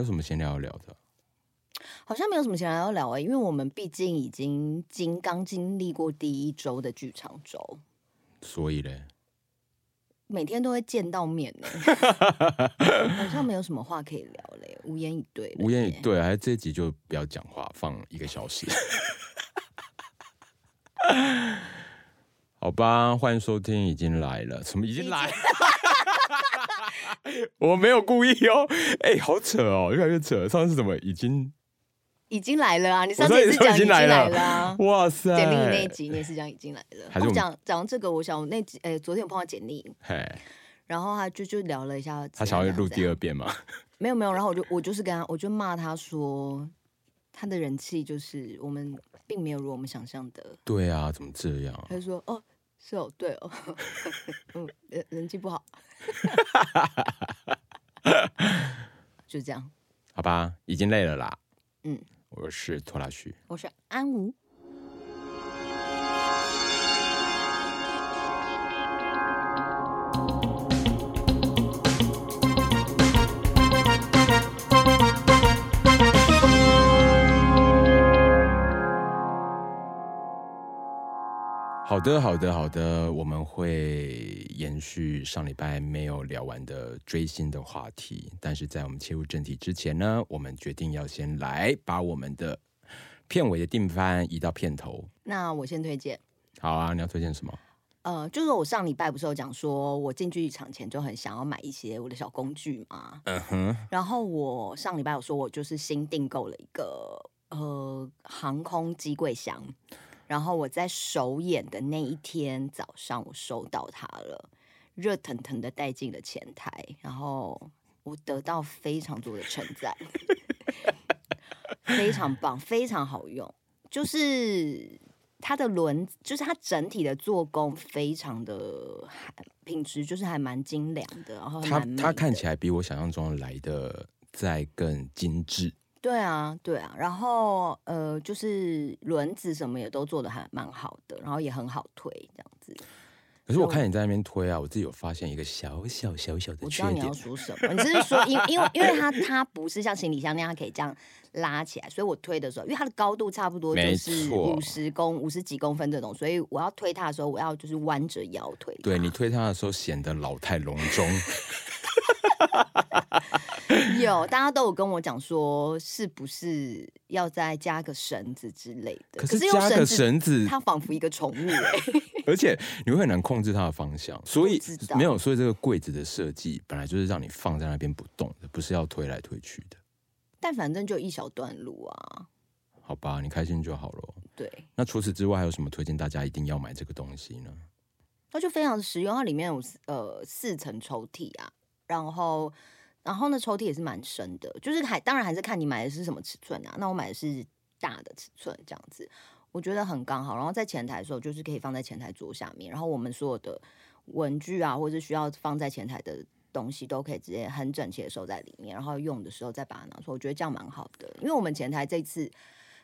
还有什么闲聊要聊的？好像没有什么闲聊要聊哎，因为我们毕竟已经经刚经历过第一周的剧场周，所以嘞，每天都会见到面呢，好像没有什么话可以聊嘞，无言以对，无言以对，还是这集就不要讲话，放一个小时。好吧，欢迎收听，已经来了，什么已经来？我没有故意哦，哎、欸，好扯哦，越来越扯。上次怎么已经已经来了啊？你上次也是讲已经来了啊？哇塞！简历那一集你也是讲已经来了。还是讲讲这个，我想我那集哎、欸，昨天我碰到简历，嘿，然后他就就聊了一下，他想要录第二遍吗？没有没有，然后我就我就是跟他，我就骂他说，他的人气就是我们并没有如我们想象的。对啊，怎么这样？他就说哦。是哦，对哦，嗯，人人气不好，就这样，好吧，已经累了啦。嗯，我是拖拉旭，我是安吾。好的，好的，好的，我们会延续上礼拜没有聊完的追星的话题，但是在我们切入正题之前呢，我们决定要先来把我们的片尾的定番移到片头。那我先推荐。好啊，你要推荐什么？呃，就是我上礼拜不是有讲说，我进剧场前就很想要买一些我的小工具嘛。嗯哼。然后我上礼拜有说，我就是新订购了一个呃航空机柜箱。然后我在首演的那一天早上，我收到它了，热腾腾的带进了前台，然后我得到非常多的称赞，非常棒，非常好用，就是它的轮，就是它整体的做工非常的品质，就是还蛮精良的，然后它它看起来比我想象中来的再更精致。对啊，对啊，然后呃，就是轮子什么也都做的还蛮好的，然后也很好推这样子。可是我看你在那边推啊，我自己有发现一个小小小小的缺点。我知道你要说什么，你是说因因为因为它它不是像行李箱那样可以这样拉起来，所以我推的时候，因为它的高度差不多就是五十公五十几公分这种，所以我要推它的时候，我要就是弯着腰推。对，你推它的时候显得老态龙钟。有，大家都有跟我讲说，是不是要再加个绳子之类的？可是加个绳子，它仿佛一个宠物哎，而且你会很难控制它的方向，所以没有。所以这个柜子的设计本来就是让你放在那边不动的，不是要推来推去的。但反正就一小段路啊，好吧，你开心就好了。对，那除此之外还有什么推荐大家一定要买这个东西呢？它就非常实用，它里面有呃四层抽屉啊，然后。然后呢，抽屉也是蛮深的，就是还当然还是看你买的是什么尺寸啊。那我买的是大的尺寸，这样子我觉得很刚好。然后在前台的时候，就是可以放在前台桌下面，然后我们所有的文具啊，或者是需要放在前台的东西，都可以直接很整齐的收在里面。然后用的时候再把它拿出来，我觉得这样蛮好的。因为我们前台这次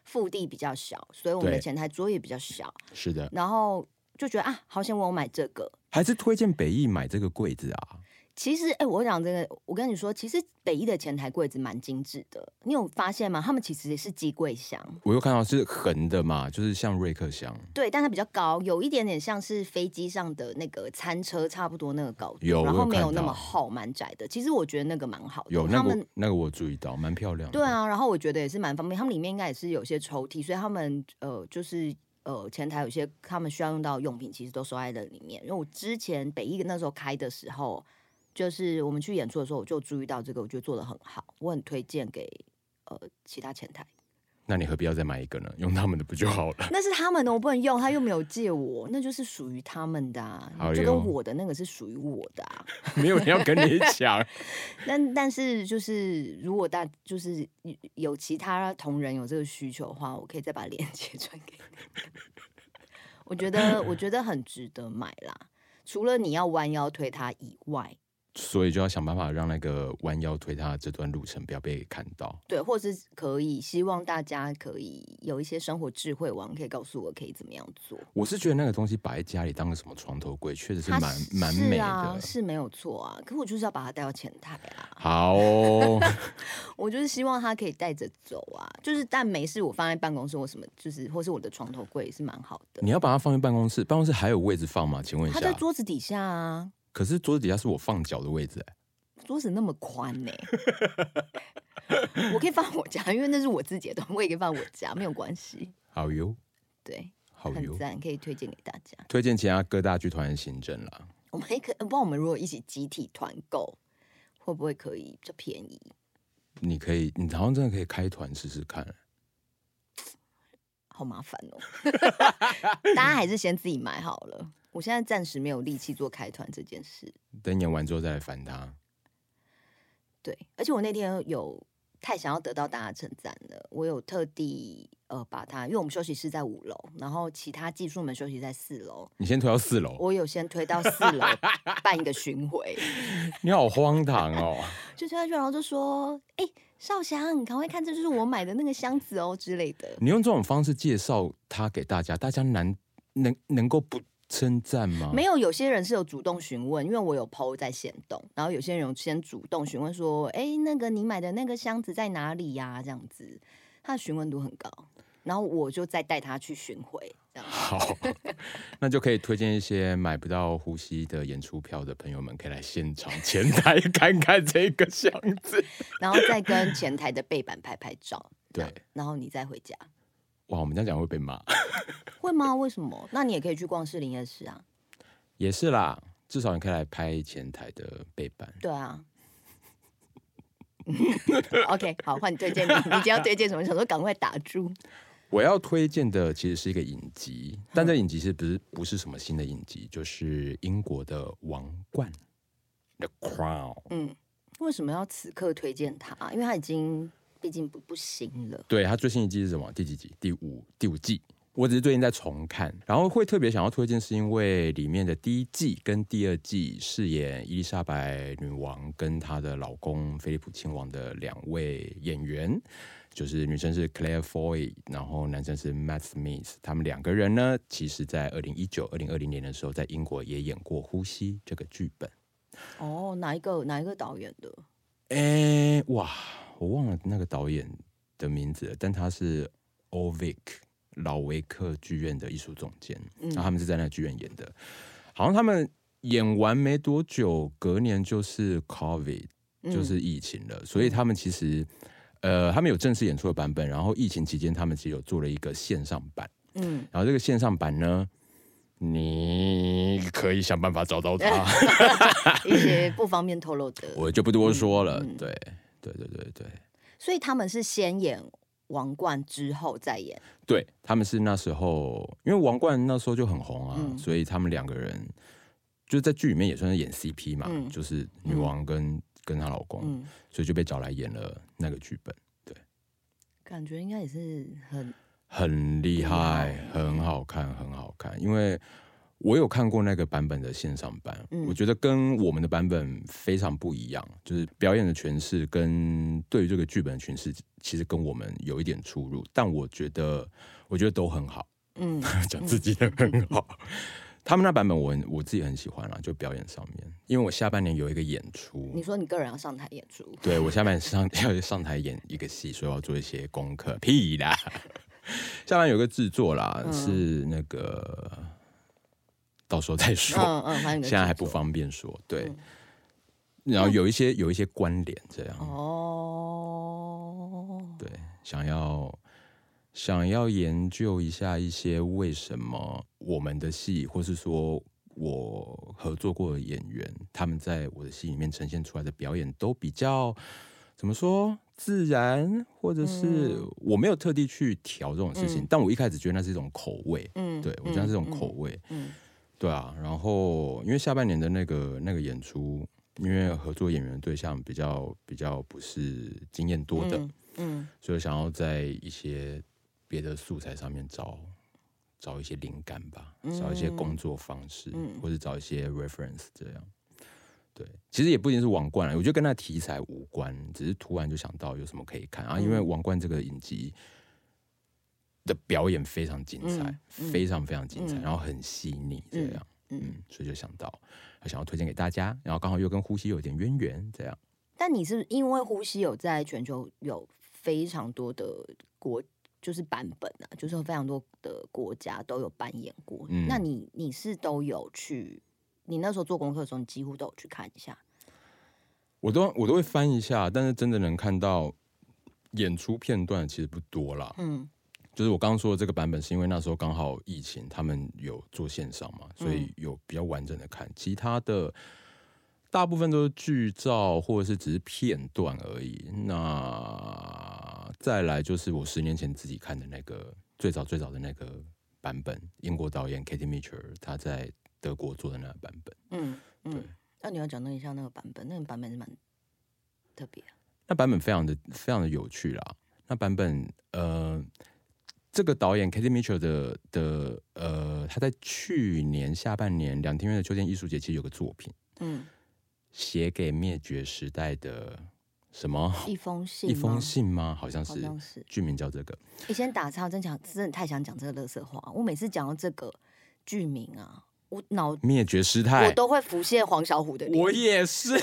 腹地比较小，所以我们的前台桌也比较小。是的。然后就觉得啊，好险我买这个，还是推荐北艺买这个柜子啊。其实，哎、欸，我讲这个，我跟你说，其实北一的前台柜子蛮精致的，你有发现吗？他们其实也是机柜箱。我又看到是横的嘛，就是像瑞克箱。对，但它比较高，有一点点像是飞机上的那个餐车差不多那个高度，有然后没有那么厚，蛮窄的。其实我觉得那个蛮好的。有那个，他那个我注意到，蛮漂亮的。对啊，然后我觉得也是蛮方便。他们里面应该也是有些抽屉，所以他们呃，就是呃，前台有些他们需要用到的用品，其实都收在了里面。因为我之前北艺那时候开的时候。就是我们去演出的时候，我就注意到这个，我觉得做的很好，我很推荐给呃其他前台。那你何必要再买一个呢？用他们的不就好了？那是他们的，我不能用，他又没有借我，那就是属于他们的啊，就跟我的那个是属于我的啊。没有人要跟你 抢。但但是就是如果大就是有其他同仁有这个需求的话，我可以再把链接传给你。我觉得我觉得很值得买啦，除了你要弯腰推它以外。所以就要想办法让那个弯腰推他的这段路程不要被看到。对，或是可以希望大家可以有一些生活智慧网，可以告诉我可以怎么样做。我是觉得那个东西摆在家里当个什么床头柜，确实是蛮蛮美的，啊，是没有错啊。可我就是要把它带到前台啊。好，哦，我就是希望他可以带着走啊。就是但没事，我放在办公室或什么，就是或是我的床头柜是蛮好的。你要把它放在办公室，办公室还有位置放吗？请问一下，他在桌子底下啊。可是桌子底下是我放脚的位置哎，桌子那么宽呢，我可以放我家，因为那是我自己的我也可以放我家，没有关系。好哟，对，好哟，赞，可以推荐给大家。推荐其他各大剧团的行政啦。我们也可，不知道我们如果一起集体团购，会不会可以比较便宜？你可以，你好像真的可以开团试试看。好麻烦哦，大家还是先自己买好了。我现在暂时没有力气做开团这件事，等演完之后再来烦他。对，而且我那天有太想要得到大家称赞了，我有特地呃把它，因为我们休息室在五楼，然后其他技术们休息在四楼。你先推到四楼，我有先推到四楼 办一个巡回。你好荒唐哦！就推下去，然后就说：“哎、欸，少祥，你赶快看，这就是我买的那个箱子哦之类的。”你用这种方式介绍他给大家，大家难能能够不？称赞吗？没有，有些人是有主动询问，因为我有 PO 在线动，然后有些人有先主动询问说：“哎，那个你买的那个箱子在哪里呀？”这样子，他的询问度很高，然后我就再带他去巡回，这样。好，那就可以推荐一些买不到呼吸的演出票的朋友们，可以来现场前台看看这个箱子，然后再跟前台的背板拍拍照，对，然后你再回家。哇，我们这样讲会被骂，会吗？为什么？那你也可以去逛士林夜市啊。也是啦，至少你可以来拍前台的背板。对啊。OK，好，换你推荐你，你今天要推荐什么？想说赶快打住。我要推荐的其实是一个影集，但这影集是不是不是什么新的影集，就是英国的《王冠》The Crown。嗯，为什么要此刻推荐它？因为它已经。毕竟不不行了。对，他最新一季是什么？第几集？第五第五季。我只是最近在重看，然后会特别想要推荐，是因为里面的第一季跟第二季饰演伊丽莎白女王跟她的老公菲利普亲王的两位演员，就是女生是 Claire Foy，然后男生是 Matt Smith。他们两个人呢，其实在二零一九、二零二零年的时候，在英国也演过《呼吸》这个剧本。哦，哪一个哪一个导演的？哎，哇！我忘了那个导演的名字，但他是 Ovic 老维克剧院的艺术总监，然后他们是在那个剧院演的。好像他们演完没多久，隔年就是 COVID，就是疫情了。所以他们其实，呃，他们有正式演出的版本，然后疫情期间他们其实有做了一个线上版。嗯，然后这个线上版呢，你可以想办法找到它，一些不方便透露的，我就不多说了。对。对对对对，所以他们是先演王冠之后再演。对，他们是那时候，因为王冠那时候就很红啊，嗯、所以他们两个人就在剧里面也算是演 CP 嘛，嗯、就是女王跟、嗯、跟她老公，嗯、所以就被找来演了那个剧本。对，感觉应该也是很很厉害，很好看，很好看，因为。我有看过那个版本的线上版，嗯、我觉得跟我们的版本非常不一样，就是表演的诠释跟对于这个剧本的诠释，其实跟我们有一点出入。但我觉得，我觉得都很好。嗯，讲自己的很好。嗯、他们那版本我我自己很喜欢啊，就表演上面，因为我下半年有一个演出。你说你个人要上台演出？对，我下半年上 要上台演一个戏，所以我要做一些功课。屁啦，下半年有个制作啦，嗯、是那个。到时候再说，嗯嗯、现在还不方便说。对，嗯、然后有一些有一些关联，这样哦。对，想要想要研究一下一些为什么我们的戏，或是说我合作过的演员，他们在我的戏里面呈现出来的表演都比较怎么说自然，或者是我没有特地去调这种事情，嗯、但我一开始觉得那是一种口味。嗯，对我觉得那是一种口味。嗯。嗯对啊，然后因为下半年的那个那个演出，因为合作演员的对象比较比较不是经验多的，嗯，嗯，所以想要在一些别的素材上面找找一些灵感吧，找一些工作方式，嗯，或者找一些 reference 这样。对，其实也不一定是王冠，我觉得跟那题材无关，只是突然就想到有什么可以看啊。因为王冠这个影集的表演非常精彩，嗯、非常非常精彩，嗯、然后很细腻，这样，嗯，嗯，所以就想到，想要推荐给大家，然后刚好又跟呼吸有点渊源，这样。但你是因为呼吸有在全球有非常多的国。就是版本啊，就是非常多的国家都有扮演过。嗯，那你你是都有去？你那时候做功课的时候，你几乎都有去看一下。我都我都会翻一下，但是真的能看到演出片段其实不多啦。嗯，就是我刚刚说的这个版本，是因为那时候刚好疫情，他们有做线上嘛，所以有比较完整的看。其他的大部分都是剧照，或者是只是片段而已。那再来就是我十年前自己看的那个最早最早的那个版本，英国导演 Katie Mitchell 他在德国做的那个版本。嗯，嗯对。那你要讲一下那个版本，那个版本是蛮特别。那版本非常的非常的有趣啦。那版本呃，这个导演 Katie Mitchell 的的呃，他在去年下半年两天院的秋天艺术节其实有个作品，嗯，写给灭绝时代的。什么？一封信？一封信吗？好像是，好像是。剧名叫这个。你先打岔，真讲，真的太想讲这个垃圾话。我每次讲到这个剧名啊，我脑灭绝师太，我都会浮现黄小虎的脸。我也是，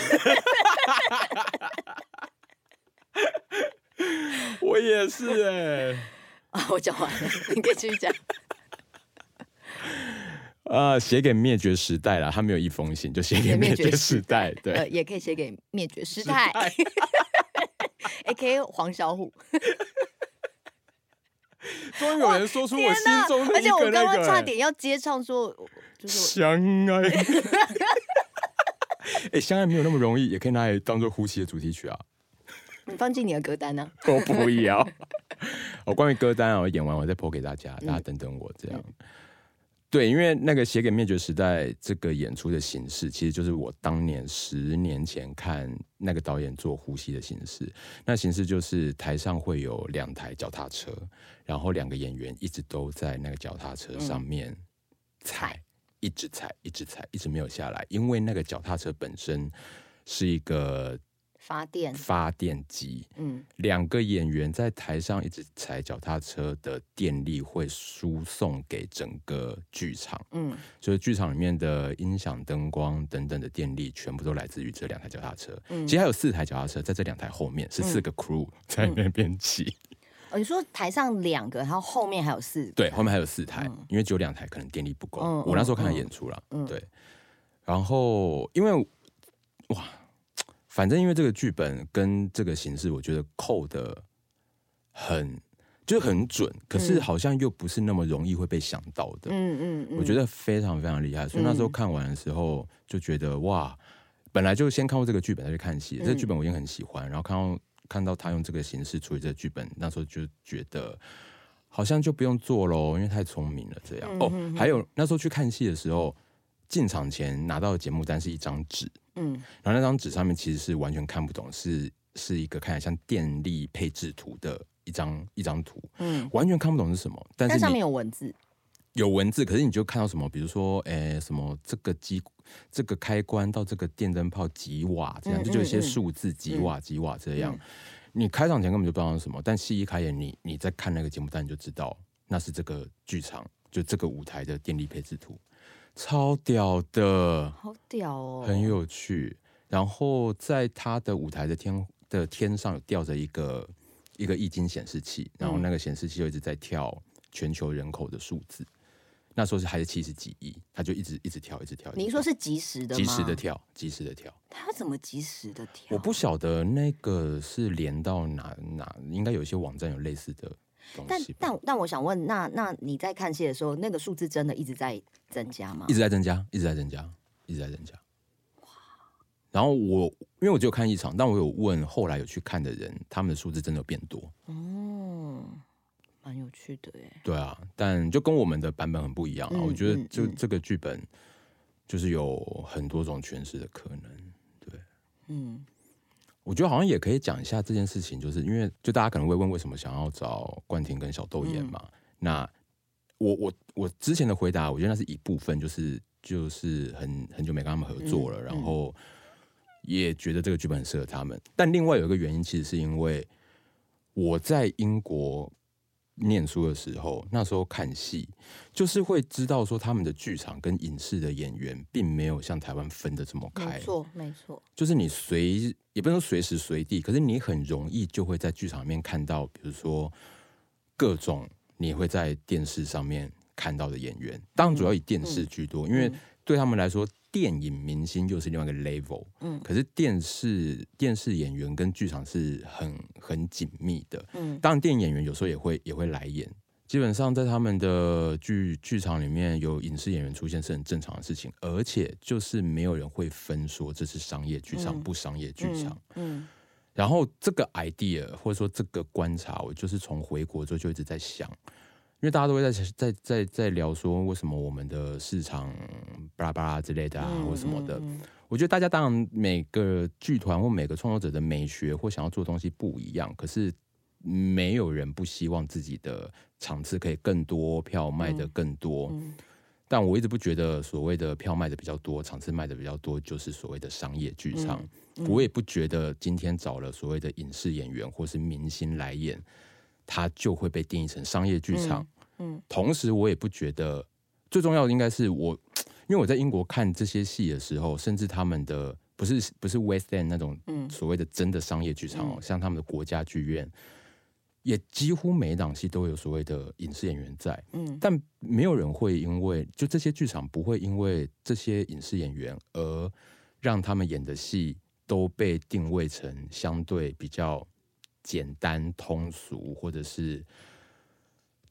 我也是哎。啊，我讲完了，你可以继续讲。啊，写给灭绝时代了，他没有一封信，就写给灭绝时代，对，呃，也可以写给灭绝师太，A.K.A. 黄小虎。终于有人说出我心中的个，而且我刚刚差点要接唱说，就是相爱。哎，相爱没有那么容易，也可以拿来当做呼吸的主题曲啊。你放进你的歌单呢？我不要。我关于歌单啊，我演完我再播给大家，大家等等我这样。对，因为那个写给灭绝时代这个演出的形式，其实就是我当年十年前看那个导演做呼吸的形式。那形式就是台上会有两台脚踏车，然后两个演员一直都在那个脚踏车上面踩，一直踩，一直踩，一直没有下来，因为那个脚踏车本身是一个。发电。发电机，嗯，两个演员在台上一直踩脚踏车的电力会输送给整个剧场，嗯，就是剧场里面的音响、灯光等等的电力全部都来自于这两台脚踏车。嗯，其实还有四台脚踏车在这两台后面，是四个 crew 在那边骑。哦，你说台上两个，然后后面还有四个，对，后面还有四台，嗯，因为只有两台可能电力不够。嗯，我那时候看他演出了，嗯，对，然后因为哇。反正因为这个剧本跟这个形式，我觉得扣的很，就很准，可是好像又不是那么容易会被想到的。嗯嗯嗯，我觉得非常非常厉害。所以那时候看完的时候就觉得哇，本来就先看过这个剧本再去看戏，这个剧本我已经很喜欢，然后看到看到他用这个形式处理这个剧本，那时候就觉得好像就不用做喽，因为太聪明了。这样哦，还有那时候去看戏的时候，进场前拿到的节目单是一张纸。嗯，然后那张纸上面其实是完全看不懂，是是一个看起来像电力配置图的一张一张图，嗯，完全看不懂是什么。但是上面有文字，有文字，可是你就看到什么，比如说，哎，什么这个机这个开关到这个电灯泡几瓦这样，嗯、就就有一些数字几瓦几瓦这样。嗯、你开场前根本就不知道是什么，但戏一开演，你你在看那个节目单，你就知道那是这个剧场就这个舞台的电力配置图。超屌的，好屌哦，很有趣。然后在他的舞台的天的天上有吊着一个一个液晶显示器，然后那个显示器就一直在跳全球人口的数字。那时候是还是七十几亿，他就一直一直跳，一直跳。你说是即时的吗？即时的跳，即时的跳。他怎么即时的跳？我不晓得那个是连到哪哪，应该有一些网站有类似的。但但但我想问，那那你在看戏的时候，那个数字真的一直在增加吗？一直在增加，一直在增加，一直在增加。哇！然后我因为我只有看一场，但我有问后来有去看的人，他们的数字真的有变多。哦，蛮有趣的耶。对啊，但就跟我们的版本很不一样啊。嗯、我觉得就这个剧本就是有很多种诠释的可能。对，嗯。我觉得好像也可以讲一下这件事情，就是因为就大家可能会问为什么想要找冠廷跟小豆演嘛？嗯、那我我我之前的回答，我觉得那是一部分，就是就是很很久没跟他们合作了，嗯、然后也觉得这个剧本很适合他们。但另外有一个原因，其实是因为我在英国念书的时候，那时候看戏，就是会知道说他们的剧场跟影视的演员并没有像台湾分的这么开。没错，没错。就是你随也不能说随时随地，可是你很容易就会在剧场里面看到，比如说各种你会在电视上面看到的演员。当然主要以电视居多，嗯、因为对他们来说。电影明星又是另外一个 level，嗯，可是电视电视演员跟剧场是很很紧密的，嗯，当然电影演员有时候也会也会来演，基本上在他们的剧剧场里面有影视演员出现是很正常的事情，而且就是没有人会分说这是商业剧场、嗯、不商业剧场，嗯，嗯，然后这个 idea 或者说这个观察，我就是从回国之后就一直在想。因为大家都会在在在在聊说，为什么我们的市场巴拉巴拉之类的啊，或什么的。我觉得大家当然每个剧团或每个创作者的美学或想要做的东西不一样，可是没有人不希望自己的场次可以更多，票卖得更多。但我一直不觉得所谓的票卖得比较多，场次卖得比较多就是所谓的商业剧场。我也不觉得今天找了所谓的影视演员或是明星来演，他就会被定义成商业剧场。嗯，同时我也不觉得最重要的应该是我，因为我在英国看这些戏的时候，甚至他们的不是不是 West End 那种所谓的真的商业剧场哦，像他们的国家剧院，也几乎每一档戏都有所谓的影视演员在，嗯，但没有人会因为就这些剧场不会因为这些影视演员而让他们演的戏都被定位成相对比较简单通俗，或者是。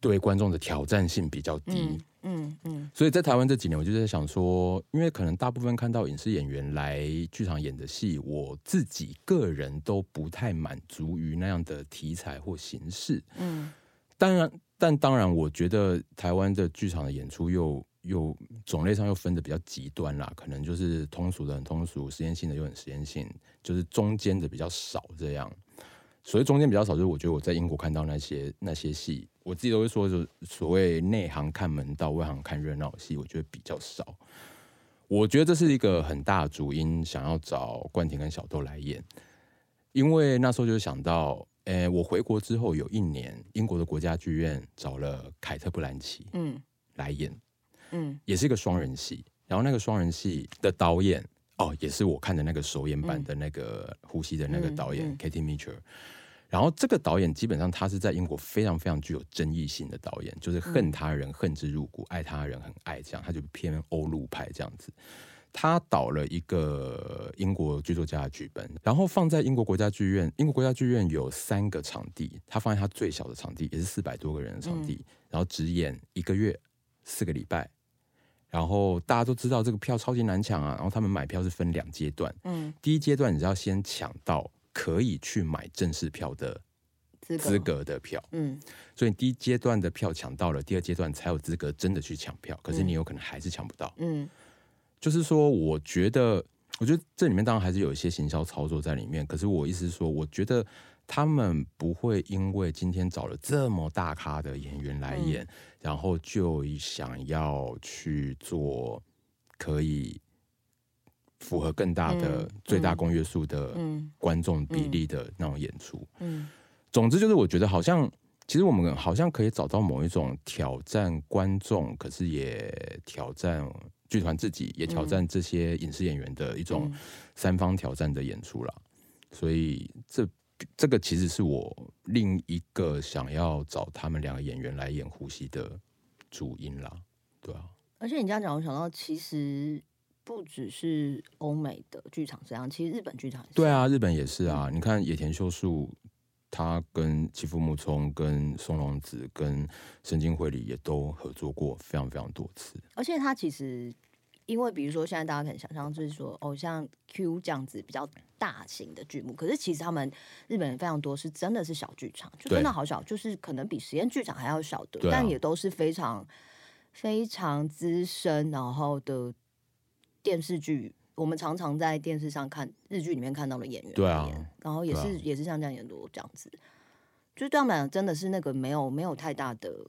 对观众的挑战性比较低，嗯嗯，嗯，所以在台湾这几年，我就在想说，因为可能大部分看到影视演员来剧场演的戏，我自己个人都不太满足于那样的题材或形式，嗯，当然，但当然，我觉得台湾的剧场的演出又又种类上又分的比较极端啦，可能就是通俗的很通俗，实验性的又很实验性，就是中间的比较少这样。所以中间比较少，就是我觉得我在英国看到那些那些戏，我自己都会说，就所谓内行看门道，外行看热闹戏，我觉得比较少。我觉得这是一个很大的主因，想要找冠廷跟小豆来演，因为那时候就想到，诶、欸，我回国之后有一年，英国的国家剧院找了凯特·布兰奇，嗯，来演，嗯，也是一个双人戏，然后那个双人戏的导演。哦，也是我看的那个首演版的那个《呼吸》的那个导演 Katie Mitchell，然后这个导演基本上他是在英国非常非常具有争议性的导演，就是恨他人恨之入骨，爱他人很爱这样，他就偏欧陆派这样子。他导了一个英国剧作家的剧本，然后放在英国国家剧院。英国国家剧院有三个场地，他放在他最小的场地，也是四百多个人的场地，然后只演一个月四个礼拜。然后大家都知道这个票超级难抢啊，然后他们买票是分两阶段，嗯，第一阶段你是要先抢到可以去买正式票的资格。的票，嗯，所以第一阶段的票抢到了，第二阶段才有资格真的去抢票，可是你有可能还是抢不到，嗯，就是说，我觉得，我觉得这里面当然还是有一些行销操作在里面，可是我意思是说，我觉得。他们不会因为今天找了这么大咖的演员来演，嗯、然后就想要去做可以符合更大的最大公约数的观众比例的那种演出。嗯，嗯，总之就是我觉得好像其实我们好像可以找到某一种挑战观众，可是也挑战剧团自己，也挑战这些影视演员的一种三方挑战的演出啦。所以这。这个其实是我另一个想要找他们两个演员来演呼吸的主因啦，对啊。而且你这样讲，我想到其实不只是欧美的剧场这样，其实日本剧场。对啊，日本也是啊。嗯、你看野田秀树，他跟妻夫木聪、跟松隆子、跟神经会里也都合作过非常非常多次。而且他其实。因为比如说，现在大家可能想象，就是说，哦，像 Q 这样子比较大型的剧目，可是其实他们日本人非常多，是真的是小剧场，就真的好小，就是可能比实验剧场还要小的，但也都是非常非常资深，然后的电视剧，我们常常在电视上看日剧里面看到的演员，对啊，然后也是也是像这样演多这样子，就是对他们来讲真的是那个没有没有太大的，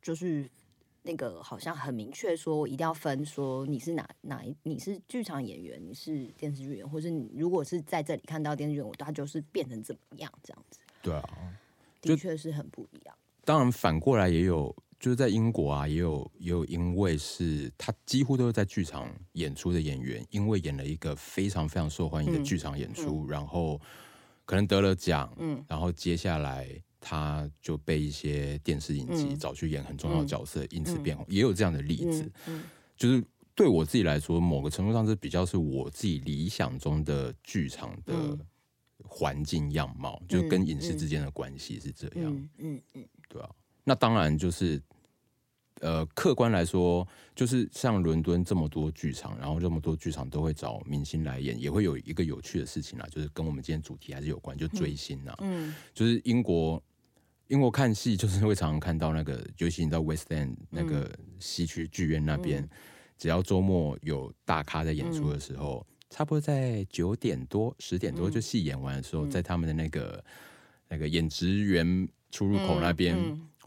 就是。那个好像很明确说，一定要分说你是哪哪一，你是剧场演员，你是电视剧演员，或是你如果是在这里看到电视剧演员，他就是变成怎么样这样子。对啊，的确是很不一样。当然反过来也有，就是在英国啊，也有也有因为是他几乎都是在剧场演出的演员，因为演了一个非常非常受欢迎的剧场演出，嗯嗯、然后可能得了奖，嗯，然后接下来。他就被一些电视影集找去演很重要的角色，嗯、因此变红，嗯、也有这样的例子。嗯嗯、就是对我自己来说，某个程度上是比较是我自己理想中的剧场的环境样貌，嗯、就跟影视之间的关系是这样。嗯嗯，嗯嗯对啊。那当然就是。呃，客观来说，就是像伦敦这么多剧场，然后这么多剧场都会找明星来演，也会有一个有趣的事情啦，就是跟我们今天主题还是有关，就追星呐。嗯，就是英国，英国看戏就是会常常看到那个，尤其你到 West End 那个西区剧院那边，嗯、只要周末有大咖在演出的时候，嗯、差不多在九点多、十点多就戏演完的时候，嗯、在他们的那个那个演职员出入口那边。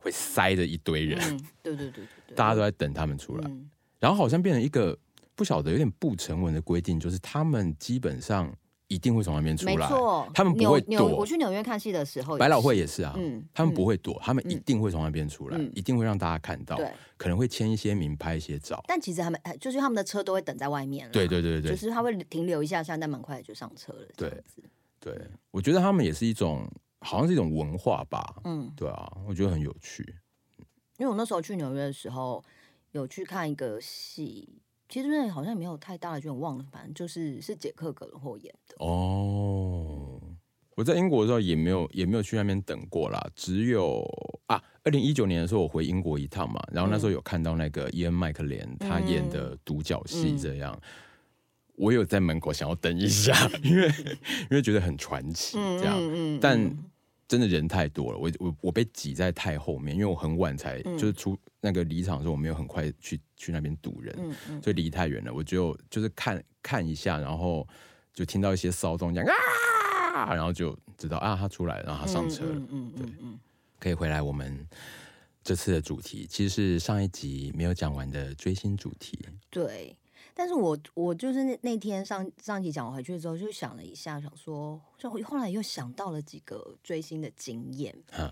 会塞着一堆人，嗯、对对对对，大家都在等他们出来，嗯、然后好像变成一个不晓得有点不成文的规定，就是他们基本上一定会从那边出来，他们不会躲。我去纽约看戏的时候，百老汇也是啊，嗯，他们不会躲，他们一定会从那边出来，嗯、一定会让大家看到，可能会签一些名，拍一些照，但其实他们就是他们的车都会等在外面，对对对对，就是他会停留一下下，但蛮快的就上车了，对对，我觉得他们也是一种，好像是一种文化吧，嗯，对啊，我觉得很有趣。因为我那时候去纽约的时候，有去看一个戏，其实那好像没有太大的剧，我忘了，反正就是是杰克·葛伦霍演的。哦，我在英国的时候也没有也没有去那边等过啦，只有啊，二零一九年的时候我回英国一趟嘛，然后那时候有看到那个伊恩·麦克连他演的独角戏，这样，嗯、我有在门口想要等一下，因为因为觉得很传奇，这样，嗯嗯、但。真的人太多了，我我我被挤在太后面，因为我很晚才、嗯、就是出那个离场的时候，我没有很快去去那边堵人，嗯嗯、所以离太远了。我就就是看看一下，然后就听到一些骚动，这样啊，然后就知道啊，他出来了，然后他上车了。嗯嗯，对，可以回来。我们这次的主题其实是上一集没有讲完的追星主题。对。但是我我就是那那天上上一集讲我回去之后，就想了一下，想说，就后来又想到了几个追星的经验，嗯。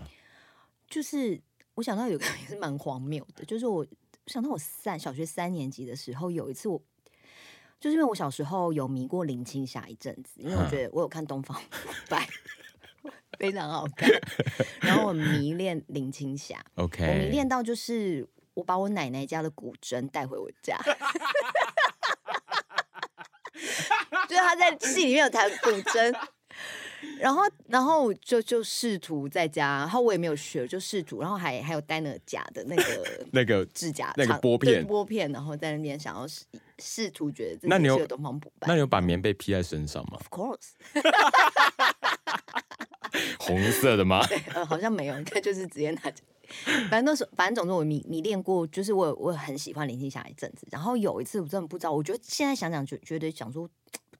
就是我想到有个 也是蛮荒谬的，就是我想到我三小学三年级的时候，有一次我就是因为我小时候有迷过林青霞一阵子，因为我觉得我有看《东方不败》，非常好看，然后我迷恋林青霞，OK，我迷恋到就是我把我奶奶家的古筝带回我家。就是他在戏里面有弹古筝，然后然后就就试图在家，然后我也没有学，就试图，然后还还有戴那假的那个 那个指甲那个拨片拨片，然后在那边想要试试图觉得自己是东方不败，那你有把棉被披在身上吗？Of course，红色的吗？呃，好像没有，他就是直接拿着。反正那时候，反正总之我迷迷恋过，就是我我很喜欢林青霞一阵子。然后有一次我真的不知道，我觉得现在想想就觉得想说，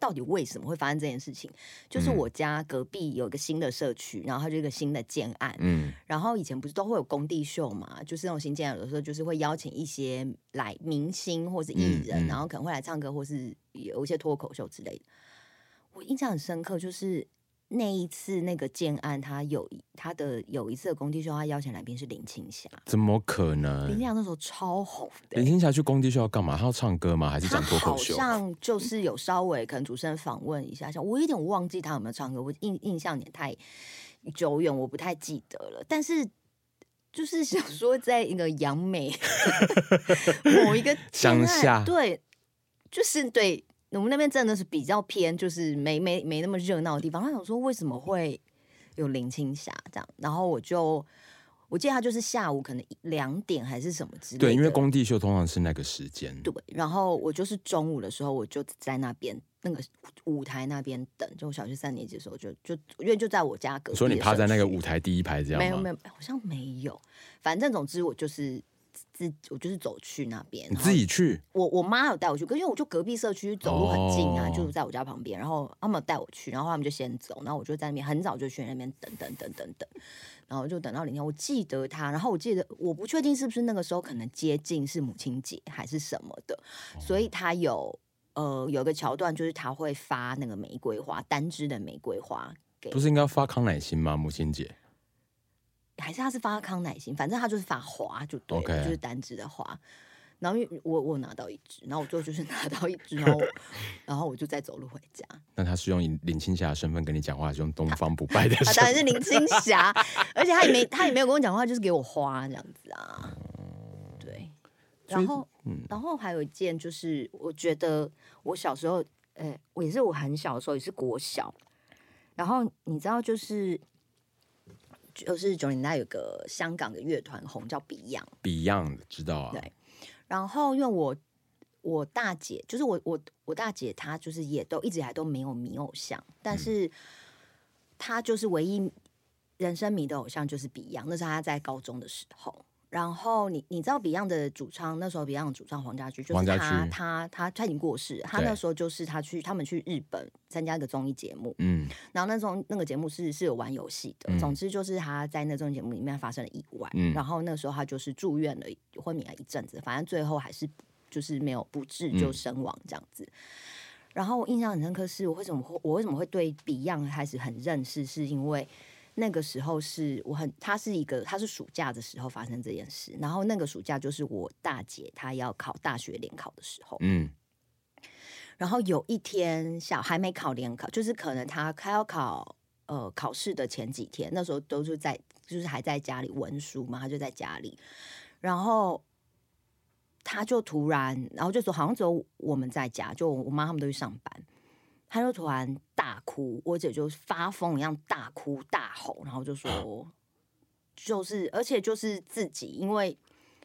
到底为什么会发生这件事情？就是我家隔壁有一个新的社区，然后它就一个新的建案。嗯，然后以前不是都会有工地秀嘛？就是那种新建案，有的时候就是会邀请一些来明星或是艺人，嗯嗯、然后可能会来唱歌，或是有一些脱口秀之类的。我印象很深刻，就是。那一次那个建案，他有他的有一次的工地秀，他邀请来宾是林青霞。怎么可能？林青霞那时候超红的。林青霞去工地秀要干嘛？她要唱歌吗？还是讲脱口秀？好像就是有稍微可能主持人访问一下，像我有点忘记她有没有唱歌，我印印象也太久远，我不太记得了。但是就是想说，在一个杨梅 某一个乡下，对，就是对。我们那边真的是比较偏，就是没没没那么热闹的地方。他想说为什么会有林青霞这样，然后我就我记得他就是下午可能两点还是什么之类的。对，因为工地秀通常是那个时间。对，然后我就是中午的时候，我就在那边那个舞台那边等。就我小学三年级的时候就，就就因为就在我家隔壁。所以你趴在那个舞台第一排这样？没有没有，好像没有。反正总之我就是自我就是走去那边，你自己去？我我妈有带我去，可因为我就隔壁社区走路很近啊，哦、就是在我家旁边。然后他们带我去，然后他们就先走，然后我就在那边很早就去那边等等等等等，然后就等到零天。我记得他，然后我记得我不确定是不是那个时候可能接近是母亲节还是什么的，哦、所以他有呃有个桥段，就是他会发那个玫瑰花单支的玫瑰花给，不是应该发康乃馨吗？母亲节。还是他是发康乃馨，反正他就是发花就对.就是单支的花。然后因为我我拿到一支，然后我最后就是 拿到一支，然后 然后我就再走路回家。那他是用林青霞的身份跟你讲话，还是用东方不败的身份？他当然是林青霞，而且他也没他也没有跟我讲话，就是给我花这样子啊。对，然后、嗯、然后还有一件就是，我觉得我小时候，呃，我也是我很小的时候，也是国小。然后你知道就是。就是九零年代有个香港的乐团红叫 Beyond，Beyond 知道啊。对，然后因为我我大姐就是我我我大姐她就是也都一直以来都没有迷偶像，但是她就是唯一人生迷的偶像就是 Beyond，那是她在高中的时候。然后你你知道 Beyond 的主唱那时候 Beyond 主唱黄家驹就是他他他他，他已经过世，他那时候就是他去他们去日本参加一个综艺节目，嗯，然后那种那个节目是是有玩游戏的，嗯、总之就是他在那综艺节目里面发生了意外，嗯，然后那时候他就是住院了，昏迷了一阵子，反正最后还是就是没有不治就身亡这样子。嗯、然后我印象很深刻是我为什么会我为什么会对 Beyond 开始很认识，是因为。那个时候是我很，他是一个，他是暑假的时候发生这件事，然后那个暑假就是我大姐她要考大学联考的时候，嗯，然后有一天小还没考联考，就是可能她她要考呃考试的前几天，那时候都是在就是还在家里文书嘛，她就在家里，然后他就突然，然后就说好像只有我们在家，就我妈他们都去上班。他就突然大哭，我姐就发疯一样大哭大吼，然后就说，就是而且就是自己，因为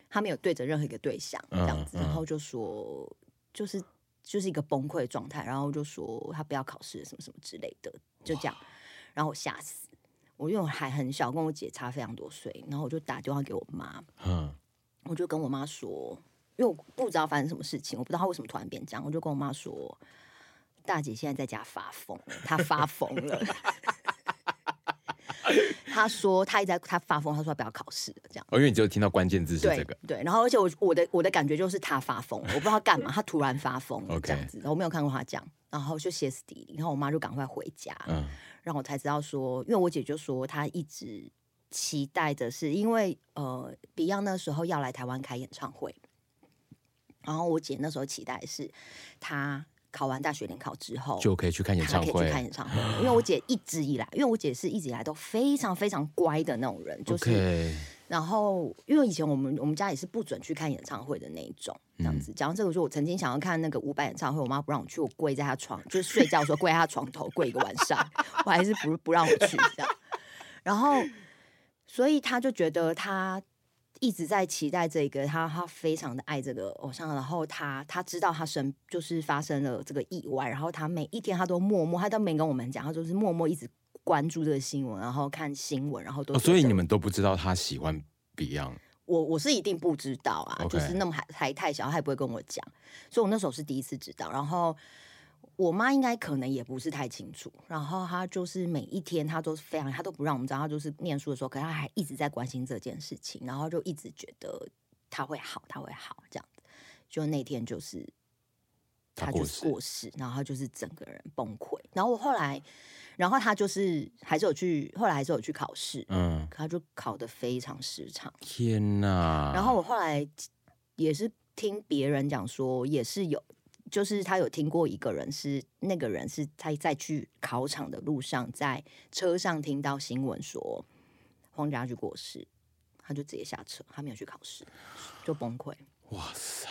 他没有对着任何一个对象这样子，然后就说就是就是一个崩溃状态，然后就说他不要考试什么什么之类的，就这样，然后我吓死，我因为我还很小，跟我姐差非常多岁，然后我就打电话给我妈，嗯，我就跟我妈说，因为我不知道发生什么事情，我不知道他为什么突然变这样，我就跟我妈说。大姐现在在家发疯，她发疯了。她说她一直在她发疯，她说她不要考试了，这样。哦，因为你只有听到关键字是这个。对，对，然后而且我我的我的感觉就是她发疯，我不知道干嘛，她突然发疯这样子，我没有看过她这样，然后就歇斯底里，然后我妈就赶快回家，嗯，然后我才知道说，因为我姐就说她一直期待的是，因为呃，Beyond 那时候要来台湾开演唱会，然后我姐那时候期待的是她。考完大学联考之后，就可以去看演唱会。可以去看演唱会，因为我姐一直以来，因为我姐是一直以来都非常非常乖的那种人，就是。然后，因为以前我们我们家也是不准去看演唱会的那一种，这样子。讲到这个，说我曾经想要看那个伍佰演唱会，我妈不让我去，我跪在她床，就是睡觉的时候跪在她床头跪一个晚上，我还是不不让我去这样。然后，所以他就觉得他。一直在期待这个，他他非常的爱这个偶像，然后他他知道他生就是发生了这个意外，然后他每一天他都默默，他都没跟我们讲，他就是默默一直关注这个新闻，然后看新闻，然后都、哦。所以你们都不知道他喜欢 Beyond？我我是一定不知道啊.就是那么还还太小，他也不会跟我讲，所以我那时候是第一次知道，然后。我妈应该可能也不是太清楚，然后她就是每一天她都是非常，她都不让我们知道，她就是念书的时候，可是她还一直在关心这件事情，然后就一直觉得她会好，她会好这样子。就那天就是她就是过世，然后她就是整个人崩溃。然后我后来，然后她就是还是有去，后来还是有去考试，嗯，可她就考得非常失常。天哪！然后我后来也是听别人讲说，也是有。就是他有听过一个人是那个人是他在去考场的路上，在车上听到新闻说黄家驹过世，他就直接下车，他没有去考试，就崩溃。哇塞！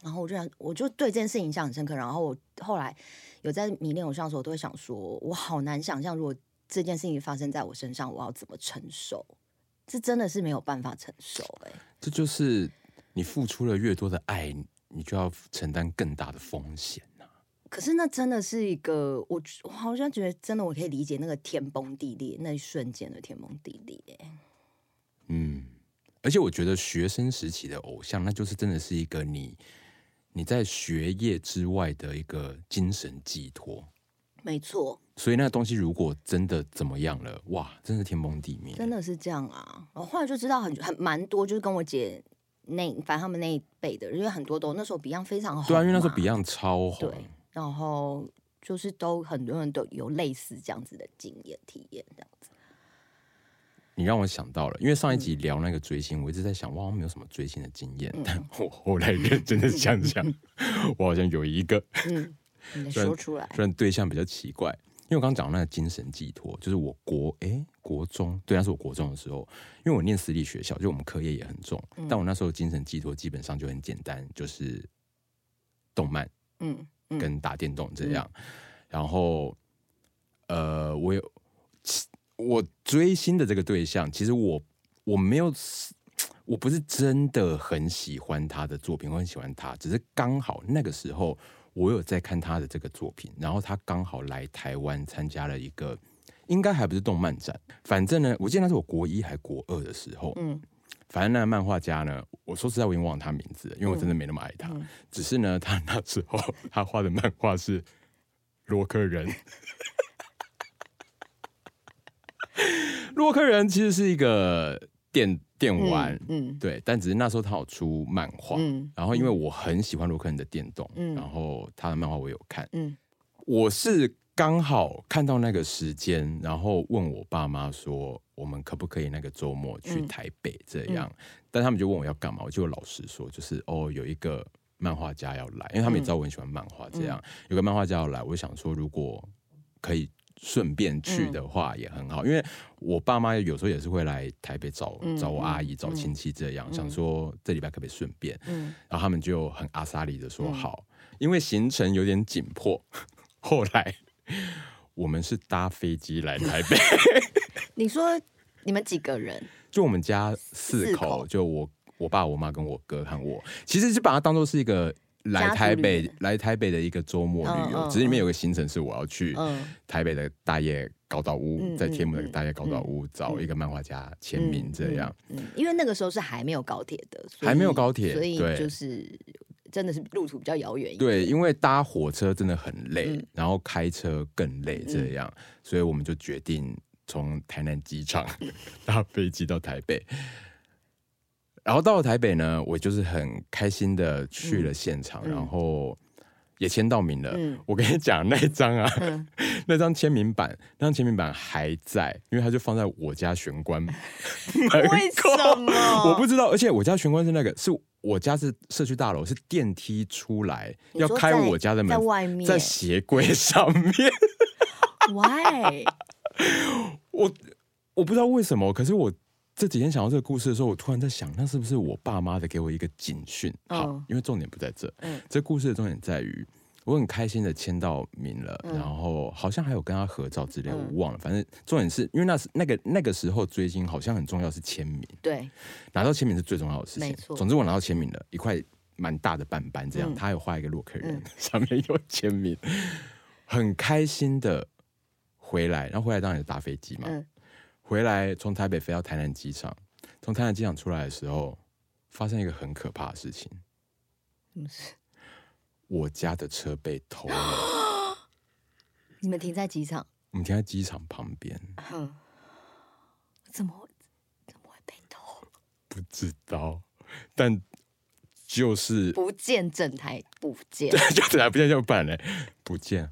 然后我就想，我就对这件事印象很深刻。然后我后来有在迷恋偶像的时候，我都会想说，我好难想象，如果这件事情发生在我身上，我要怎么承受？这真的是没有办法承受欸。哎，这就是你付出了越多的爱。你就要承担更大的风险呐、啊。可是那真的是一个，我我好像觉得真的，我可以理解那个天崩地裂那一瞬间的天崩地裂。嗯，而且我觉得学生时期的偶像，那就是真的是一个你你在学业之外的一个精神寄托。没错。所以那个东西如果真的怎么样了，哇，真是天崩地灭。真的是这样啊！我后来就知道很很蛮多，就是跟我姐那反正他们那一辈的，因为很多都那时候 Beyond 非常红。对啊，因为那时候 Beyond 超红。对，然后就是都很多人都有类似这样子的经验体验，这样子。你让我想到了，因为上一集聊那个追星，嗯、我一直在想，哇，我没有什么追星的经验。嗯、但我后来认真的想想，我好像有一个。嗯，你 说出来。虽然对象比较奇怪，因为我刚刚讲的那个精神寄托，就是我国哎、欸、国中，对，那是我国中的时候，因为我念私立学校，就我们课业也很重，嗯、但我那时候精神寄托基本上就很简单，就是动漫，嗯，嗯跟打电动这样。嗯、然后，呃，我有。我追星的这个对象，其实我我没有，我不是真的很喜欢他的作品，我很喜欢他，只是刚好那个时候我有在看他的这个作品，然后他刚好来台湾参加了一个，应该还不是动漫展，反正呢，我记得那是我国一还国二的时候，嗯，反正那个漫画家呢，我说实在我已经忘了他名字了，因为我真的没那么爱他，嗯、只是呢，他那时候 他画的漫画是洛克人。洛克人其实是一个电电玩，嗯，嗯。对，但只是那时候他有出漫画，嗯，然后因为我很喜欢洛克人的电动，嗯，然后他的漫画我有看，嗯，我是刚好看到那个时间，然后问我爸妈说，我们可不可以那个周末去台北这样，嗯、但他们就问我要干嘛，我就老实说，就是哦，有一个漫画家要来，因为他们也知道我很喜欢漫画，这样、嗯、有个漫画家要来，我想说如果可以。顺便去的话也很好，嗯、因为我爸妈有时候也是会来台北找、嗯、找我阿姨、找亲戚这样，嗯、想说这礼拜可不可以顺便，嗯、然后他们就很阿莎里的说好，嗯、因为行程有点紧迫，后来我们是搭飞机来台北。你说你们几个人？就我们家四口，四口就我我爸、我妈跟我哥和我，其实是把它当做是一个。来台北，来台北的一个周末旅游，只是里面有个行程是我要去台北的大叶高岛屋，在天母的大叶高岛屋找一个漫画家签名，这样。因为那个时候是还没有高铁的，还没有高铁，所以就是真的是路途比较遥远。对，因为搭火车真的很累，然后开车更累，这样，所以我们就决定从台南机场 搭飞机到台北。然后到了台北呢，我就是很开心的去了现场，嗯、然后也签到名了。嗯、我跟你讲，那张啊，嗯、那张签名板，那张签名板还在，因为它就放在我家玄关。为什么？我不知道。而且我家玄关是那个，是我家是社区大楼，是电梯出来要开我家的门，在外面，在鞋柜上面。Why？我我不知道为什么，可是我。这几天想到这个故事的时候，我突然在想，那是不是我爸妈的给我一个警讯？好，因为重点不在这。嗯，这故事的重点在于，我很开心的签到名了，然后好像还有跟他合照之类，我忘了。反正重点是因为那是那个那个时候追星好像很重要，是签名。对，拿到签名是最重要的事情。总之我拿到签名了，一块蛮大的板板，这样他有画一个洛克人，上面有签名，很开心的回来，然后回来当然是搭飞机嘛。回来从台北飞到台南机场，从台南机场出来的时候，发生一个很可怕的事情。什么事？我家的车被偷了。你们停在机场？我们停在机场旁边。嗯。怎么会？怎么会被偷？不知道，但就是不见整台不见，就整台不见就办嘞，不见。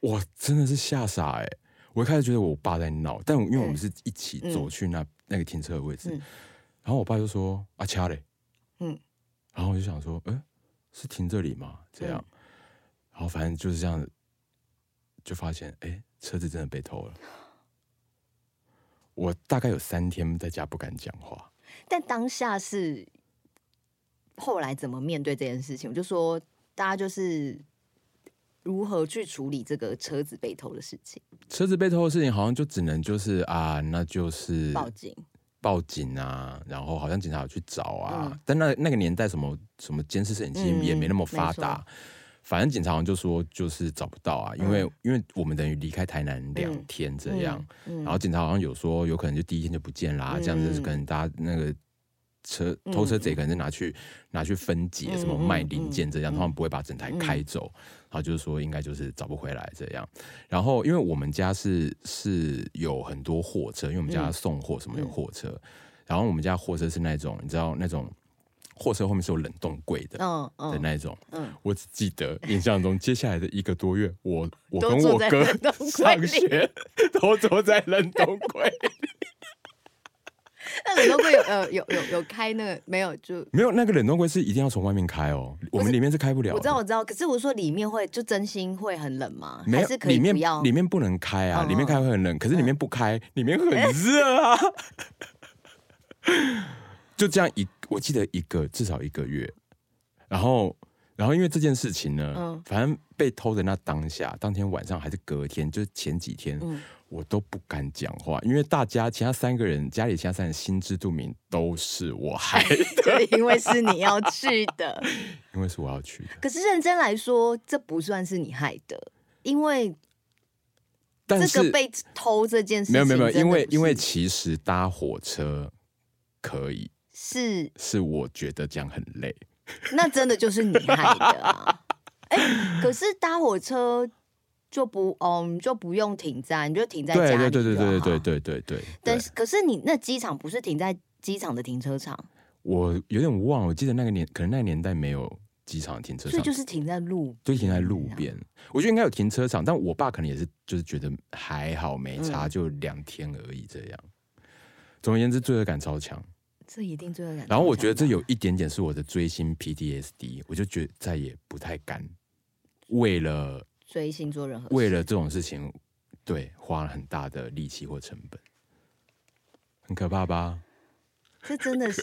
我真的是吓傻哎。我一开始觉得我爸在闹，但因为我们是一起走去那、嗯、那个停车的位置，嗯、然后我爸就说：“阿掐嘞。”嗯，然后我就想说：“哎、欸，是停这里吗？”这样，嗯、然后反正就是这样，就发现哎、欸，车子真的被偷了。我大概有三天在家不敢讲话。但当下是后来怎么面对这件事情？我就说大家就是。如何去处理这个车子被偷的事情？车子被偷的事情，好像就只能就是啊，那就是报警，报警啊，然后好像警察有去找啊。嗯、但那那个年代，什么什么监视摄影机也没那么发达，嗯、反正警察好像就说就是找不到啊，因为、嗯、因为我们等于离开台南两天这样，然后警察好像有说有可能就第一天就不见啦，嗯、这样子可能大家那个车偷车贼可能是拿去、嗯、拿去分解，什么卖零件这样，他、嗯、们不会把整台开走。嗯、然后就是说，应该就是找不回来这样。然后，因为我们家是是有很多货车，因为我们家送货什么有货车。嗯、然后我们家货车是那种，你知道那种货车后面是有冷冻柜的，嗯嗯的那种。嗯，我只记得印象中，接下来的一个多月，我我跟我哥上学 都坐在冷冻柜里。那冷冻柜有呃有有有开那个没有就没有那个冷冻柜是一定要从外面开哦，我们里面是开不了。我知道我知道，可是我说里面会就真心会很冷吗？还是可以里面里面不能开啊，里面开会很冷，可是里面不开，里面很热啊。就这样一，我记得一个至少一个月，然后然后因为这件事情呢，反正被偷的那当下，当天晚上还是隔天，就是前几天。我都不敢讲话，因为大家其他三个人家里其他三人心知肚明，都是我害的。对，因为是你要去的，因为是我要去的。可是认真来说，这不算是你害的，因为这个被偷这件事没有，没有没有，因为因为其实搭火车可以，是是我觉得这样很累，那真的就是你害的啊！哎、欸，可是搭火车。就不，嗯，就不用停站，你就停在家里。对对对对对对对对对。但是，可是你那机场不是停在机场的停车场？我有点忘了，我记得那个年，可能那个年代没有机场的停车场，所以就是停在路，就停在路边。我觉得应该有停车场，但我爸可能也是，就是觉得还好没差，就两天而已这样。总而言之，罪恶感超强。这一定罪恶感。然后我觉得这有一点点是我的追星 PTSD，我就觉得再也不太敢为了。追星做任何为了这种事情，对，花了很大的力气或成本，很可怕吧？这真的是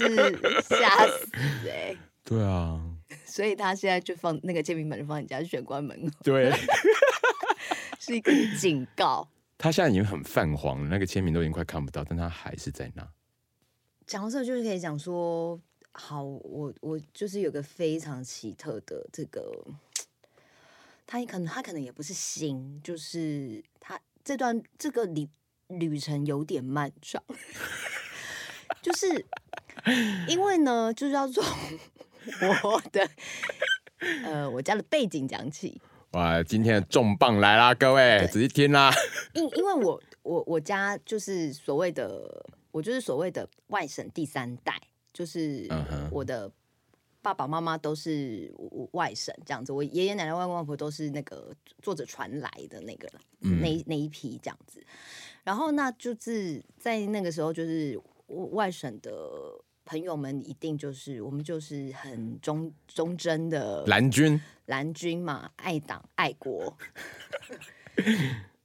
吓死哎、欸！对啊，所以他现在就放那个签名本，就放你家玄关门口。对，是一个警告。他现在已经很泛黄了，那个签名都已经快看不到，但他还是在那。讲到这，就是可以讲说，好，我我就是有个非常奇特的这个。他可能他可能也不是新，就是他这段这个旅旅程有点漫长，就是因为呢，就是要从 我的呃我家的背景讲起。哇，今天的重磅来啦，各位仔细听啦。因因为我我我家就是所谓的我就是所谓的外省第三代，就是我的。爸爸妈妈都是外省这样子，我爷爷奶奶、外公外婆都是那个坐着船来的那个，嗯、那那一批这样子。然后那就是在那个时候，就是外省的朋友们一定就是我们就是很忠忠贞的蓝军，蓝军嘛，爱党爱国。